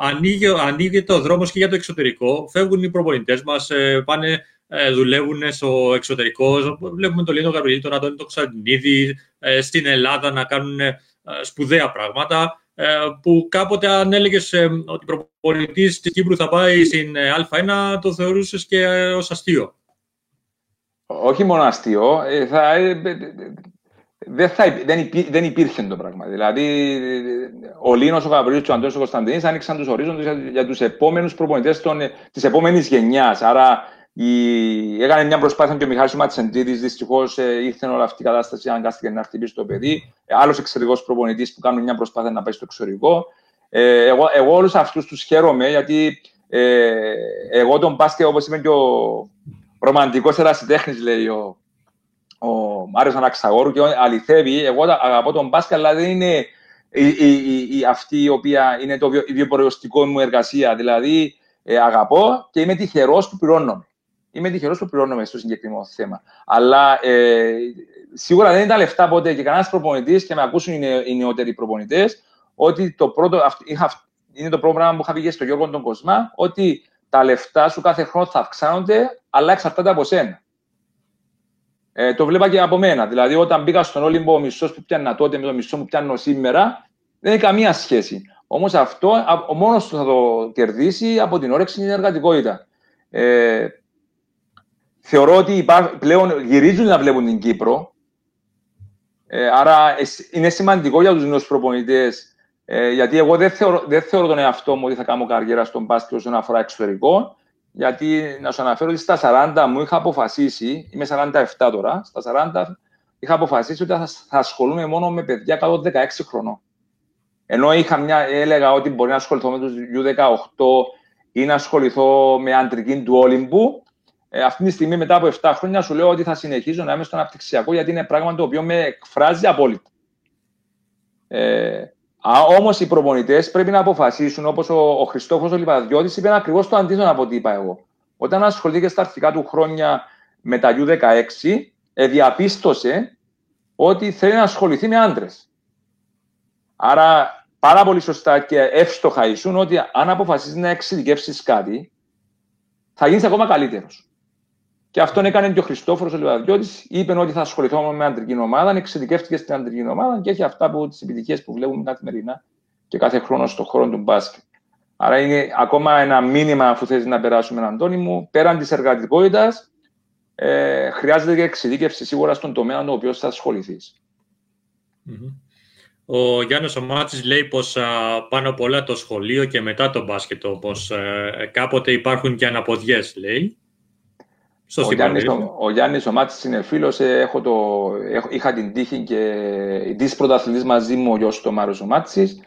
ανοίγει, ανοίγει το δρόμος και για το εξωτερικό. Φεύγουν οι προπονητές μας, ε, πάνε ε, δουλεύουν στο εξωτερικό. Βλέπουμε τον Λίνο Γαβριλίδη, τον Αντώνη Κωνσταντινίδη ε, στην Ελλάδα να κάνουν ε, σπουδαία πράγματα. Που κάποτε αν έλεγες ότι προπονητής της Κύπρου θα πάει στην Α1, το θεωρούσες και ως αστείο. Όχι μόνο αστείο. Θα, δεν, θα, δεν, υπή, δεν υπήρχε το πράγμα. Δηλαδή, ο Λίνος, ο Γαβρίλης και ο Αντώνης ο Κωνσταντινής άνοιξαν τους ορίζοντες για, για τους επόμενους προπονητές της επόμενης γενιάς. Άρα, η... Έκανε μια προσπάθεια και ο Μιχάλης Ματσεντζίδης. Δυστυχώς ε, ήρθε όλη αυτή η κατάσταση, αναγκάστηκε να χτυπήσει το παιδί. Ε, Άλλος εξαιρετικός προπονητής που κάνει μια προσπάθεια να πάει στο εξωτερικό. Ε, εγώ, εγώ όλους αυτούς τους χαίρομαι γιατί ε, εγώ τον μπάσκετ, όπως είπε και ο ρομαντικός ερασιτέχνης, λέει ο, ο Μάριος Αναξαγόρου, και αληθεύει. Εγώ αγαπώ τον μπάσκετ, αλλά δεν είναι η, η, η, αυτή η οποία είναι το βιοποριστικό μου εργασία. Δηλαδή, ε, αγαπώ και είμαι τυχερός που πληρώνομαι είμαι τυχερός που πληρώνομαι στο συγκεκριμένο θέμα. Αλλά ε, σίγουρα δεν ήταν λεφτά ποτέ και κανένας προπονητής και με ακούσουν οι, νεότεροι προπονητές ότι το πρώτο, είχα, είναι το πρόγραμμα που είχα πει και στο Γιώργο τον Κοσμά, ότι τα λεφτά σου κάθε χρόνο θα αυξάνονται, αλλά εξαρτάται από σένα. Ε, το βλέπα και από μένα. Δηλαδή, όταν μπήκα στον Όλυμπο, ο μισός που πιάνω τότε με το μισό που πιάνω σήμερα, δεν έχει καμία σχέση. Όμως αυτό ο μόνος του θα το κερδίσει από την όρεξη είναι η εργατικότητα. Ε, θεωρώ ότι πλέον γυρίζουν να βλέπουν την Κύπρο. Ε, άρα είναι σημαντικό για τους νέους προπονητές. Ε, γιατί εγώ δεν θεωρώ, δεν θεωρώ τον εαυτό μου ότι θα κάνω καριέρα στον μπάσκετ όσον αφορά εξωτερικό. Γιατί να σου αναφέρω ότι στα 40 μου είχα αποφασίσει, είμαι 47 τώρα, στα 40 είχα αποφασίσει ότι θα, θα ασχολούμαι μόνο με παιδιά κάτω 16 χρονών. Ενώ είχα μια, έλεγα ότι μπορεί να ασχοληθώ με τους U18 ή να ασχοληθώ με αντρική του Όλυμπου, ε, αυτή τη στιγμή μετά από 7 χρόνια σου λέω ότι θα συνεχίζω να είμαι στο αναπτυξιακό γιατί είναι πράγμα το οποίο με εκφράζει απόλυτα. Ε, Όμως οι προπονητές πρέπει να αποφασίσουν, όπως ο, ο Χριστόφο ο Λιβαδιώτη είπε ακριβώς το αντίθετο από ό,τι είπα εγώ. Όταν ασχολήθηκε στα αρχικά του χρόνια με τα U16, ε, διαπίστωσε ότι θέλει να ασχοληθεί με άντρες. Άρα, πάρα πολύ σωστά και εύστοχα ήσουν ότι αν αποφασίσεις να εξειδικεύσεις κάτι, θα γίνεις ακόμα καλύτερος. Και αυτόν έκανε και ο Χριστόφορος ο Λιβαδιώτης. Είπε ότι θα ασχοληθώ με αντρική ομάδα, εξειδικεύτηκε στην αντρική ομάδα και έχει αυτά από τις επιτυχίες που βλέπουμε καθημερινά και κάθε χρόνος στον χώρο του μπάσκετ. Άρα είναι ακόμα ένα μήνυμα αφού θες να περάσουμε, Αντώνη μου, πέραν της εργατικότητας, ε, χρειάζεται και εξειδίκευση σίγουρα στον τομέα το οποίο θα ασχοληθει Ο Γιάννης ο Μάτσης λέει πως πάνω απ' όλα το σχολείο και μετά το μπάσκετ, πως ε, κάποτε υπάρχουν και αναποδιές, λέει. Ο Γιάννης, ο, ο Γιάννης ο Μάτσης είναι φίλος, ε, έχω το, έχω, είχα την τύχη και της πρωταθλητής μαζί μου ο γιος του Μάριος ο Μάτσης.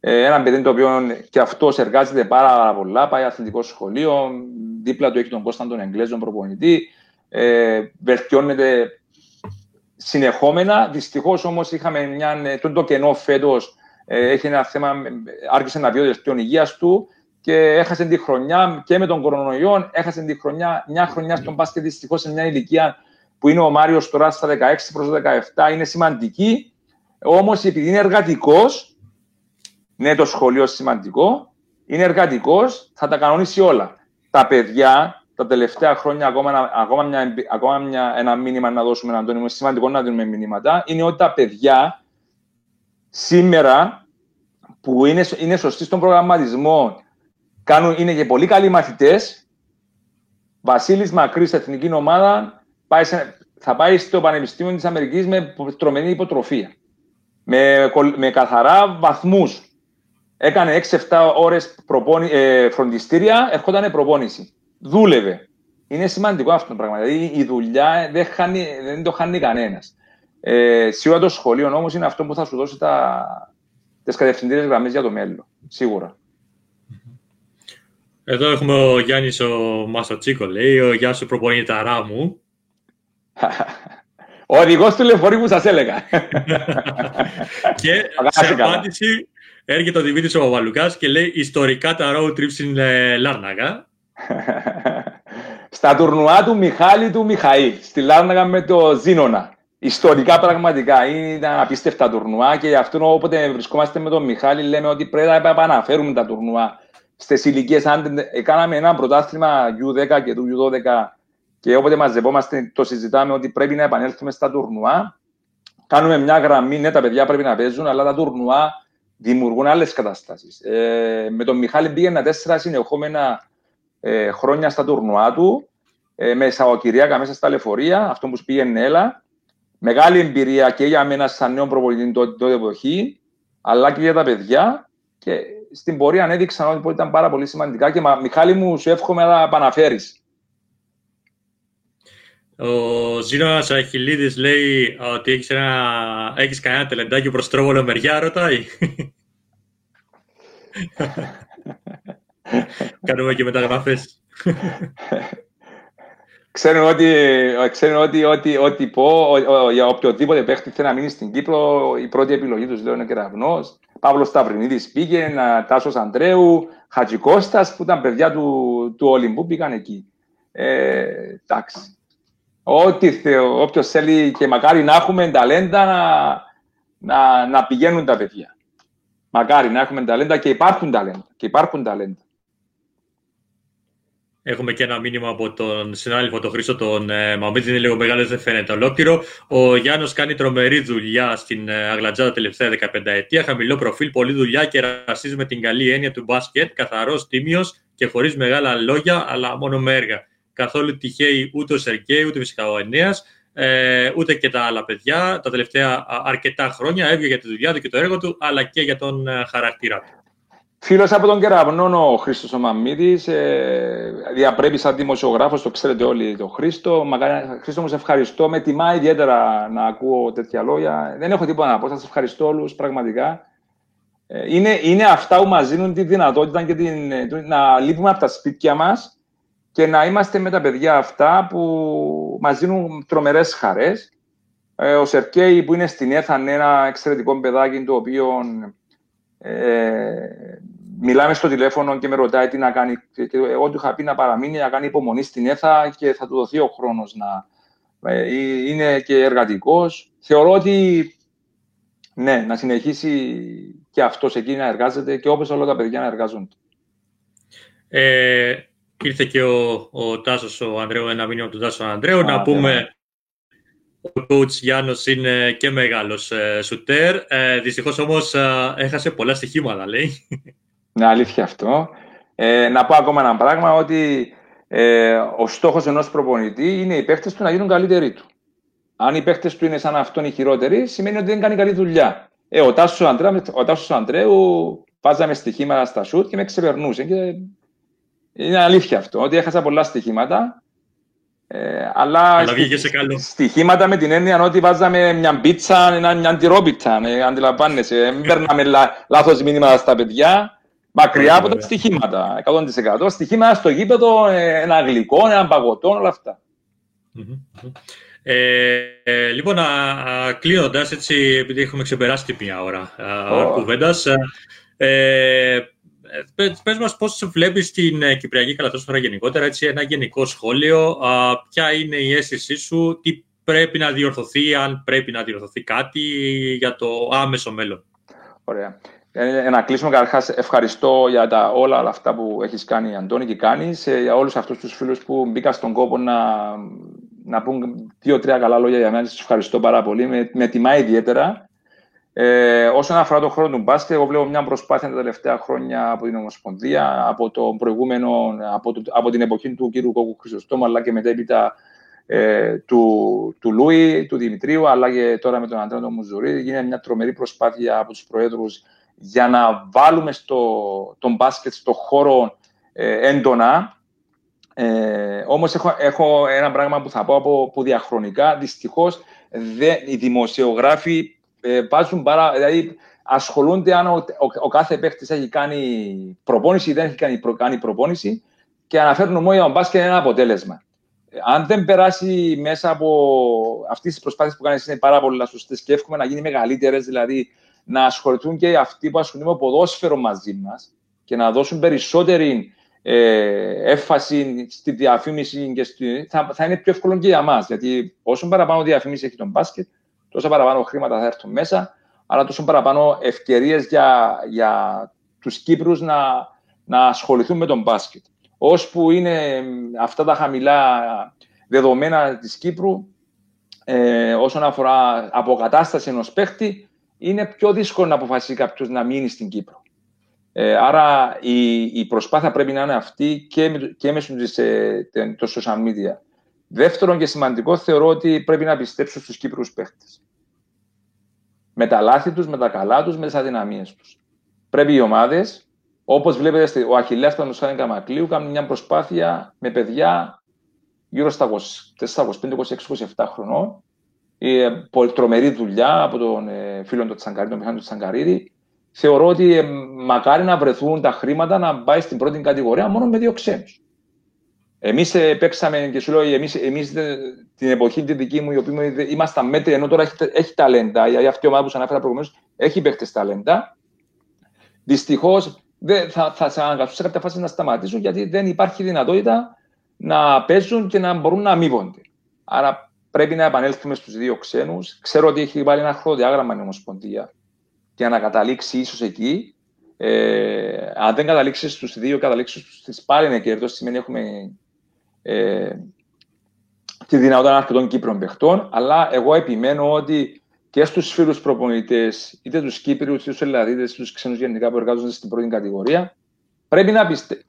Ε, ένα παιδί το οποίο και αυτός εργάζεται πάρα πολλά, πάει αθλητικό σχολείο, δίπλα του έχει τον Κώσταν τον Εγγλέζον προπονητή, ε, βελτιώνεται συνεχόμενα. Δυστυχώς όμως είχαμε μια, ε, το, το κενό φέτος, ε, έχει ένα θέμα, άρχισε να βιώσει την υγείας του και έχασε τη χρονιά και με τον κορονοϊό. Έχασε τη χρονιά, μια χρονιά στον μπάσκετ δυστυχώς σε μια ηλικία που είναι ο Μάριος τώρα στα 16 προς 17. Είναι σημαντική. Όμως επειδή είναι εργατικός, ναι, το σχολείο σημαντικό, είναι εργατικός, θα τα κανονίσει όλα. Τα παιδιά τα τελευταία χρόνια, ακόμα, ακόμα, μια, ακόμα μια, ένα μήνυμα να δώσουμε, έναν Αντώνη, είναι σημαντικό να δίνουμε μηνύματα, είναι ότι τα παιδιά σήμερα που είναι, είναι σωστοί στον προγραμματισμό Κάνουν, είναι και πολύ καλοί μαθητές. Βασίλης Μακρύς, εθνική ομάδα, πάει σε, θα πάει στο Πανεπιστήμιο της Αμερικής με τρομερή υποτροφία. Με, με καθαρά βαθμούς. Έκανε 6-7 ώρες ε, φροντιστήρια, ερχόταν προπόνηση. Δούλευε. Είναι σημαντικό αυτό το πράγμα. Δηλαδή η δουλειά δεν, χάνει, δεν το χάνει κανένας. Ε, σίγουρα το σχολείο όμως είναι αυτό που θα σου δώσει τις κατευθυντήρε γραμμές για το μέλλον. Σίγουρα. Εδώ έχουμε ο Γιάννης ο Μασοτσίκο, λέει, ο Γεια σου προπονηταρά μου. ο οδηγός του λεωφορείου που σας έλεγα. και σε απάντηση έρχεται ο Δημήτρης ο Παπαλουκάς και λέει ιστορικά τα road trips στην Λάρναγα. Στα τουρνουά του Μιχάλη του Μιχαήλ, στη Λάρναγα με το Ζήνονα. Ιστορικά πραγματικά ήταν απίστευτα τουρνουά και γι' αυτό όποτε βρισκόμαστε με τον Μιχάλη λέμε ότι πρέπει να επαναφέρουμε τα τουρνουά στις ηλικίες, αν κάναμε ένα πρωτάθλημα U10 και του U12 και όποτε μαζευόμαστε το συζητάμε ότι πρέπει να επανέλθουμε στα τουρνουά, κάνουμε μια γραμμή, ναι, τα παιδιά πρέπει να παίζουν, αλλά τα τουρνουά δημιουργούν άλλες καταστάσεις. Ε, με τον Μιχάλη πήγαινα τέσσερα συνεχόμενα ε, χρόνια στα τουρνουά του, ε, με Σαββατοκυριακά μέσα στα λεωφορεία, αυτό που πήγαινε έλα. Μεγάλη εμπειρία και για μένα σαν νέο προπολιτή τότε εποχή, αλλά και για τα παιδιά. Και στην πορεία έδειξαν ότι ήταν πάρα πολύ σημαντικά και Μιχάλη μου σου εύχομαι να επαναφέρεις. Ο Ζήνα Αχιλίδη λέει ότι έχεις έχεις κανένα τελεντάκι προς τρόβολο μεριά, ρωτάει. Κάνουμε και μεταγραφές. Ξέρουν ότι, ξέρουν ότι, ότι, ότι πω, για οποιοδήποτε παίχτη θέλει να μείνει στην Κύπρο, η πρώτη επιλογή τους λέω είναι κεραυνός. Παύλος Σταυρινίδης πήγε, Τάσος Αντρέου, Χατζικώστας, που ήταν παιδιά του, του Ολυμπού, πήγαν εκεί. Ε, εντάξει. Ό,τι θεω, όποιος θέλει και μακάρι να έχουμε ταλέντα να, να, να πηγαίνουν τα παιδιά. Μακάρι να έχουμε ταλέντα και υπάρχουν ταλέντα. Και υπάρχουν ταλέντα. Έχουμε και ένα μήνυμα από τον συνάδελφο, τον Χρήστο τον ε, Μαμίδη, είναι λίγο μεγάλος, δεν φαίνεται ολόκληρο. Ο Γιάννος κάνει τρομερή δουλειά στην ε, Αγλατζάδα τελευταία 15 ετία. Χαμηλό προφίλ, πολλή δουλειά και ρασίζει με την καλή έννοια του μπάσκετ. Καθαρός, τίμιος και χωρίς μεγάλα λόγια, αλλά μόνο με έργα. Καθόλου τυχαίοι ούτε ο Σεργέη, ούτε φυσικά ο Ενέας, ε, ούτε και τα άλλα παιδιά. Τα τελευταία αρκετά χρόνια έβγαινε για τη δουλειά του και το έργο του, αλλά και για τον ε, χαρακτήρα του. Φίλος από τον Κεραυνό, ο Χρήστος ο Μαμίδης, ε, διαπρέπει σαν δημοσιογράφος, το ξέρετε όλοι τον Χρήστο. Μακάρι, Χρήστο μου, σε ευχαριστώ. Με τιμά ιδιαίτερα να ακούω τέτοια λόγια. Δεν έχω τίποτα να πω, σας ευχαριστώ όλους πραγματικά. Ε, είναι, είναι αυτά που μας δίνουν τη δυνατότητα και την, να λείπουμε από τα σπίτια μας και να είμαστε με τα παιδιά αυτά που μας δίνουν τρομερές χαρές. Ε, ο Σερκέη που είναι στην Έθαν, ένα εξαιρετικό παιδάκι το οποίο ε, μιλάμε στο τηλέφωνο και με ρωτάει τι να κάνει. Και εγώ του είχα πει να παραμείνει, να κάνει υπομονή στην ΕΘΑ και θα του δοθεί ο χρόνος να ε, είναι και εργατικός. Θεωρώ ότι ναι, να συνεχίσει και αυτός εκεί να εργάζεται και όπως όλα τα παιδιά να εργάζονται. Ε, ήρθε και ο, ο Τάσος ο Ανδρέου, ένα μήνυμα του Τάσου Ανδρέου. να πούμε ο coach Γιάννος είναι και μεγάλος ε, σουτέρ. Ε, δυστυχώς όμως ε, έχασε πολλά στοιχήματα, λέει. Ναι, αλήθεια αυτό. Ε, να πω ακόμα ένα πράγμα, ότι ε, ο στόχος ενός προπονητή είναι οι παίχτες του να γίνουν καλύτεροι του. Αν οι παίχτες του είναι σαν αυτόν οι χειρότεροι, σημαίνει ότι δεν κάνει καλή δουλειά. Ε, ο Τάσος, Αντρέ, ο Τάσος Αντρέου βάζαμε στοιχήματα στα σουτ και με ξεπερνούσε. Και είναι αλήθεια αυτό, ότι έχασα πολλά στοιχήματα ε, αλλά αλλά σε καλό. στοιχήματα με την έννοια ότι βάζαμε μια πίτσα, μια, μια αντιρόπιτα, ε, αντιλαμβάνεσαι. Δεν παίρναμε λά, λάθος μήνυμα στα παιδιά, μακριά από τα στοιχήματα, 100%. Στοιχήματα στο γήπεδο, ε, ένα γλυκό, ένα παγωτό, όλα αυτά. Ε, ε, λοιπόν, κλείνοντας, έτσι, επειδή έχουμε ξεπεράσει την μία ώρα oh. κουβέντα, ε, Πε μας πώς βλέπεις την ε, Κυπριακή Καλαθόσφαιρα γενικότερα, έτσι, ένα γενικό σχόλιο. ποια είναι η αίσθησή σου, τι πρέπει να διορθωθεί, αν πρέπει να διορθωθεί κάτι για το άμεσο μέλλον. Ωραία. Ε, να κλείσουμε καταρχάς. Ευχαριστώ για τα, όλα αυτά που έχεις κάνει, Αντώνη, και κάνεις. Ε, για όλους αυτούς τους φίλους που μπήκαν στον κόπο να, να πούν δύο-τρία καλά λόγια για μένα. Σας ευχαριστώ πάρα πολύ. Με, με τιμά ιδιαίτερα. Ε, όσον αφορά τον χρόνο του μπάσκετ, εγώ βλέπω μια προσπάθεια τα τελευταία χρόνια από την Ομοσπονδία, από, το προηγούμενο, από, το, από την εποχή του κ. Κόκκου Χρυσοστόμου, αλλά και μετέπειτα ε, του, του Λούι, του Δημητρίου, αλλά και τώρα με τον Αντρέο Μουζουρί. Γίνεται μια τρομερή προσπάθεια από τους Προέδρους για να βάλουμε στο, τον μπάσκετ στο χώρο ε, έντονα. Ε, όμως έχω, έχω ένα πράγμα που θα πω από που διαχρονικά. Δυστυχώς οι δημοσιογράφοι ε, βάζουν πάρα, δηλαδή ασχολούνται αν ο, ο, ο κάθε παίχτη έχει κάνει προπόνηση ή δεν έχει κάνει, προ, κάνει προπόνηση και αναφέρουν μόνο για τον μπάσκετ ένα αποτέλεσμα. Ε, αν δεν περάσει μέσα από αυτέ τι προσπάθειε που κάνεις, είναι πάρα πολύ σωστέ και εύχομαι να γίνει μεγαλύτερες, δηλαδή να ασχοληθούν και αυτοί που ασχολούνται με ποδόσφαιρο μαζί μας και να δώσουν περισσότερη ε, έφαση στη διαφήμιση και στη, θα, θα είναι πιο εύκολο και για μας. Γιατί όσο παραπάνω διαφήμιση έχει τον μπάσκετ, τόσο παραπάνω χρήματα θα έρθουν μέσα, αλλά τόσο παραπάνω ευκαιρίες για, για τους Κύπρους να, να ασχοληθούν με τον μπάσκετ. Ώσπου είναι αυτά τα χαμηλά δεδομένα της Κύπρου, ε, όσον αφορά αποκατάσταση ενός παίχτη, είναι πιο δύσκολο να αποφασίσει κάποιος να μείνει στην Κύπρο. Ε, άρα η, η προσπάθεια πρέπει να είναι αυτή και, και μέσω της, ε, των social media. Δεύτερον και σημαντικό, θεωρώ ότι πρέπει να πιστέψω στους Κύπρους παίχτες με τα λάθη τους, με τα καλά τους, με τις αδυναμίες τους. Πρέπει οι ομάδες, όπως βλέπετε, ο Αχηλέα του Σάνι Καμακλείου, κάνουν μια προσπάθεια με παιδιά γύρω στα 25, 26, 27 χρονών. Ε, τρομερή δουλειά από τον ε, φίλο του Τσαγκαρίδη, τον Μιχάλη του Τσαγκαρίδη. Θεωρώ ότι ε, μακάρι να βρεθούν τα χρήματα να πάει στην πρώτη κατηγορία μόνο με δύο ξένους. Εμείς ε, παίξαμε και σου λέω, εμείς εμείς, την εποχή τη δική μου, η οποία ήμασταν μέτρη, ενώ τώρα έχει, έχει ταλέντα. Η αυτή η ομάδα που σας ανέφερα προηγουμένως έχει παίχτε ταλέντα. Δυστυχώς θα, θα σε αναγκαστούν σε κάποια φάση να σταματήσουν γιατί δεν υπάρχει δυνατότητα να παίζουν και να μπορούν να αμείβονται. Άρα πρέπει να επανέλθουμε στους δύο ξένους. Ξέρω ότι έχει βάλει ένα χρονοδιάγραμμα η Ομοσπονδία για να καταλήξει ίσως εκεί. Ε, αν δεν καταλήξεις στους δύο, καταλήξεις στι πάλι είναι κέρδος. Σημαίνει έχουμε ε, τη δυνατότητα αρκετών Κύπρων παιχτών. Αλλά εγώ επιμένω ότι και στους φίλους προπονητές, είτε τους Κύπριους, είτε τους Ελλαδίτες, είτε τους ξένους γενικά που εργάζονται στην πρώτη κατηγορία, πρέπει να, πιστε...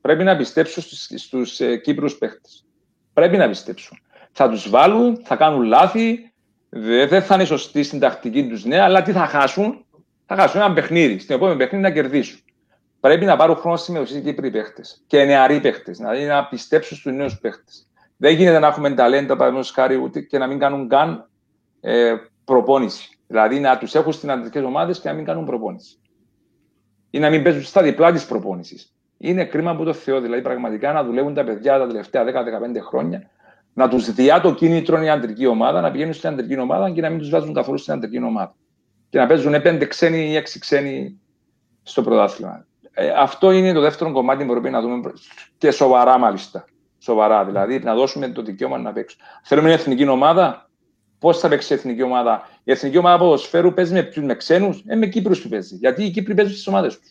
πρέπει να πιστέψουν στους ε, Κύπρους παίχτες. Πρέπει να πιστέψουν. Θα τους βάλουν, θα κάνουν λάθη, δεν θα είναι σωστοί στην τακτική τους ναι, αλλά τι θα χάσουν, θα χάσουν ένα παιχνίδι. Στην επόμενη παιχνίδι να κερδίσουν. Πρέπει να πάρουν χρόνο συμμετοχή οι Κύπροι παίχτε και νεαροί παίχτε, δηλαδή να πιστέψουν στους νέους παίχτε. Δεν γίνεται να έχουμε ταλέντα, παραδείγματος χάρη, ούτε και να μην κάνουν καν ε, προπόνηση. Δηλαδή να τους έχουν στις αντρικέ ομάδες και να μην κάνουν προπόνηση. Ή να μην παίζουν στα διπλά της προπόνησης. Είναι κρίμα που το Θεό. Δηλαδή πραγματικά να δουλεύουν τα παιδιά τα τελευταία 10-15 χρόνια, να τους διά το κίνητρο η αντρική ομάδα, να πηγαίνουν στην αντρική ομάδα και να μην τους βάζουν καθόλου στην αντρική ομάδα. Και να παίζουν 5 ξένοι ή 6 ξένοι στο πρωτάθλημα. Ε, αυτό είναι το δεύτερο κομμάτι που πρέπει να δούμε και σοβαρά μάλιστα. Σοβαρά δηλαδή, να δώσουμε το δικαίωμα να παίξουν. Θέλουμε μια εθνική ομάδα, Πώς θα παίξει η εθνική ομάδα; Η εθνική ομάδα ποδοσφαίρου παίζει με ποιους, με ξένους, ε, με Κύπρους που παίζει. Γιατί οι Κύπροι παίζουν στις ομάδες τους.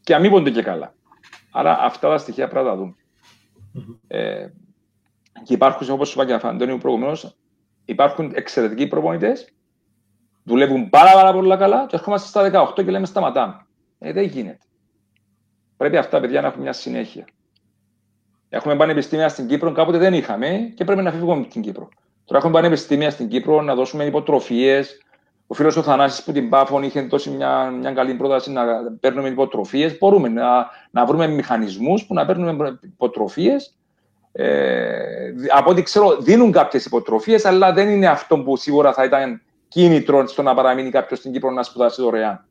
Και αμείβονται και καλά. Άρα αυτά τα στοιχεία πρέπει να τα δούμε. Ε, και υπάρχουν, όπως είπα και Αντώνιο προηγουμένως, υπάρχουν εξαιρετικοί προπονητές, δουλεύουν πάρα, πάρα πολύ καλά και ερχόμαστε στα 18 και λέμε σταματάμε. Ε, δεν γίνεται. Πρέπει αυτά τα παιδιά να έχουν μια συνέχεια. Έχουμε πανεπιστήμια στην Κύπρο, κάποτε δεν είχαμε και πρέπει να φύγουμε από την Κύπρο. Τώρα έχουμε πανεπιστήμια στην Κύπρο να δώσουμε υποτροφίες. Ο φίλος ο Θανάσης που την Πάφων είχε δώσει μια, μια καλή πρόταση να παίρνουμε υποτροφίες. Μπορούμε να, να βρούμε μηχανισμούς που να παίρνουμε υποτροφίες. Ε, από ό,τι ξέρω, δίνουν κάποιες υποτροφίες, αλλά δεν είναι αυτό που σίγουρα θα ήταν κίνητρο στο να παραμείνει κάποιος στην Κύπρο να σπουδάσει δωρεάν.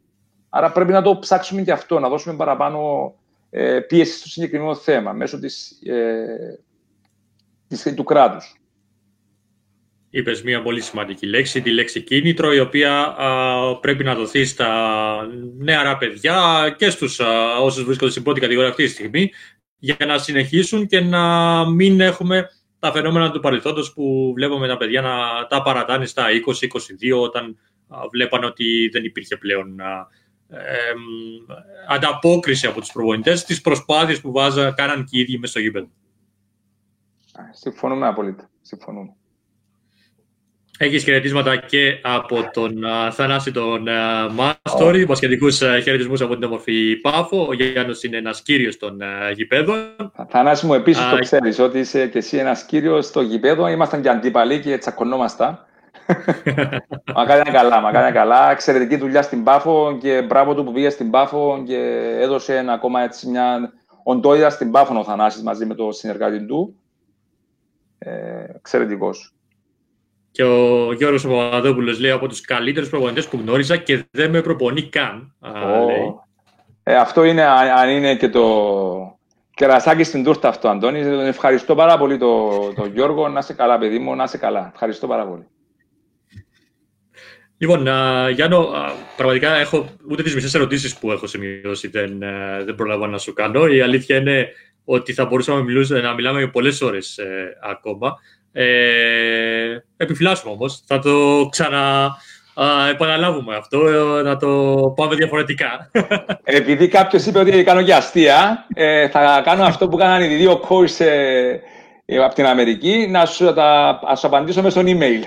Άρα πρέπει να το ψάξουμε και αυτό, να δώσουμε παραπάνω ε, πίεση στο συγκεκριμένο θέμα μέσω της, ε, της, του κράτους είπες μια πολύ σημαντική λέξη, τη λέξη κίνητρο, η οποία πρέπει να δοθεί στα νεαρά παιδιά και στους α, όσους βρίσκονται στην πρώτη κατηγορία αυτή τη στιγμή, για να συνεχίσουν και να μην έχουμε τα φαινόμενα του παρελθόντος που βλέπουμε τα παιδιά να τα παρατάνε στα 20-22 όταν βλέπανε ότι δεν υπήρχε πλέον ε, ανταπόκριση από τους προπονητές στις προσπάθειες που βάζα, κάναν και οι ίδιοι μέσα στο γήπεδο. Συμφωνούμε απολύτως. Συμφωνούμε. Έχεις χαιρετίσματα και από τον uh, Θανάση τον uh, Μάστορη, oh. μπασχετικού uh, χαιρετισμούς από την όμορφη Πάφο. Ο Γιάννος είναι ένας κύριος των uh, γηπέδων. Θανάση μου, επίσης uh, το ξέρεις ότι είσαι και εσύ ένας κύριος στο γηπέδο. Ήμασταν και αντίπαλοι και τσακωνόμασταν. μα κάνει καλά, μα κάνει καλά. Εξαιρετική δουλειά στην Πάφο και μπράβο του που πήγες στην Πάφο και έδωσε ένα, ακόμα έτσι μια οντότητα στην Πάφο ο Θανάσης μαζί με τον συνεργάτη του. Ε, εξαιρετικός. Και ο Γιώργος Παπαδόπουλος λέει από τους καλύτερους προπονητές που γνώριζα και δεν με προπονεί καν. Oh. Ε, αυτό είναι, αν είναι και το κερασάκι στην τούρτα αυτό, Αντώνης. Ευχαριστώ πάρα πολύ τον το Γιώργο. Να είσαι καλά, παιδί μου, να είσαι καλά. Ευχαριστώ πάρα πολύ. Λοιπόν, α, Γιάννο, α, πραγματικά έχω ούτε τις μισές ερωτήσεις που έχω σημειώσει δεν, α, δεν προλαβαίνω να σου κάνω. Η αλήθεια είναι ότι θα μπορούσαμε να, μιλούσαμε, να μιλάμε για πολλές ώρες ε, ακόμα. Ε, επιφυλάσσουμε όμως. Θα το ξανα επαναλάβουμε αυτό, να το πάμε διαφορετικά. Επειδή κάποιος είπε ότι κάνω και αστεία, ε, θα κάνω αυτό που κάνανε οι δύο coach ε, από την Αμερική, να σου, τα, να σου απαντήσω μέσα στο email.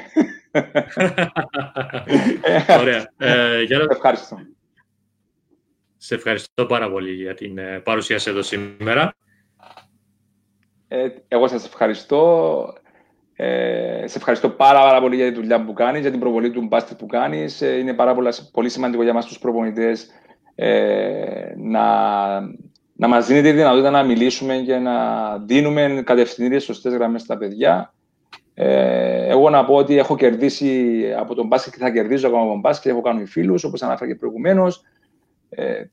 Ωραία. Ε, για να... Ευχαριστώ. Σε ευχαριστώ πάρα πολύ για την ε, παρουσία σου εδώ σήμερα. Ε, εγώ σας ευχαριστώ. Ε, σε ευχαριστώ πάρα, πάρα πολύ για τη δουλειά που κάνεις, για την προβολή του μπάσκετ που κάνεις. Ε, είναι πάρα πολλά, πολύ σημαντικό για μας τους προπονητές ε, να, να μας δίνετε τη δυνατότητα να μιλήσουμε και να δίνουμε κατευθυντήριες σωστές γραμμές στα παιδιά. Ε, εγώ να πω ότι έχω κερδίσει από τον μπάσκετ και θα κερδίσω ακόμα από τον μπάσκετ. Έχω κάνει φίλους, όπως ανάφερα και προηγουμένως. Ε,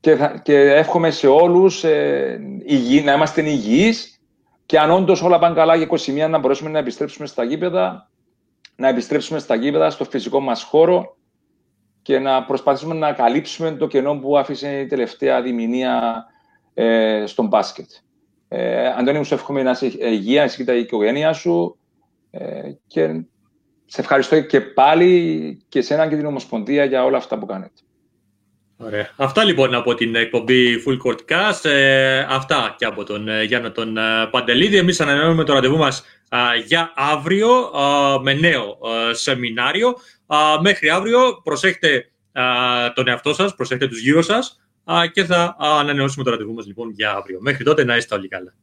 και, θα, και εύχομαι σε όλους ε, να είμαστε υγιείς και αν όντως όλα πάνε καλά για 21 να μπορέσουμε να επιστρέψουμε στα γήπεδα, να επιστρέψουμε στα γήπεδα, στο φυσικό μας χώρο και να προσπαθήσουμε να καλύψουμε το κενό που άφησε η τελευταία διμηνία ε, στον μπάσκετ. Ε, Αντώνη, μου σου εύχομαι να είσαι υγεία, εσύ και τα οικογένεια σου ε, και σε ευχαριστώ και πάλι και σε και την Ομοσπονδία για όλα αυτά που κάνετε. Ωραία. Αυτά λοιπόν από την εκπομπή Full Court Cast. Ε, αυτά και από τον ε, Γιάννα τον ε, Παντελίδη. Εμείς ανανεώνουμε το ραντεβού μας για αύριο με νέο σεμινάριο. Μέχρι αύριο προσέχετε τον εαυτό σας, προσέχετε τους γύρω σας και θα ανανεώσουμε το ραντεβού μας λοιπόν για αύριο. Μέχρι τότε να είστε όλοι καλά.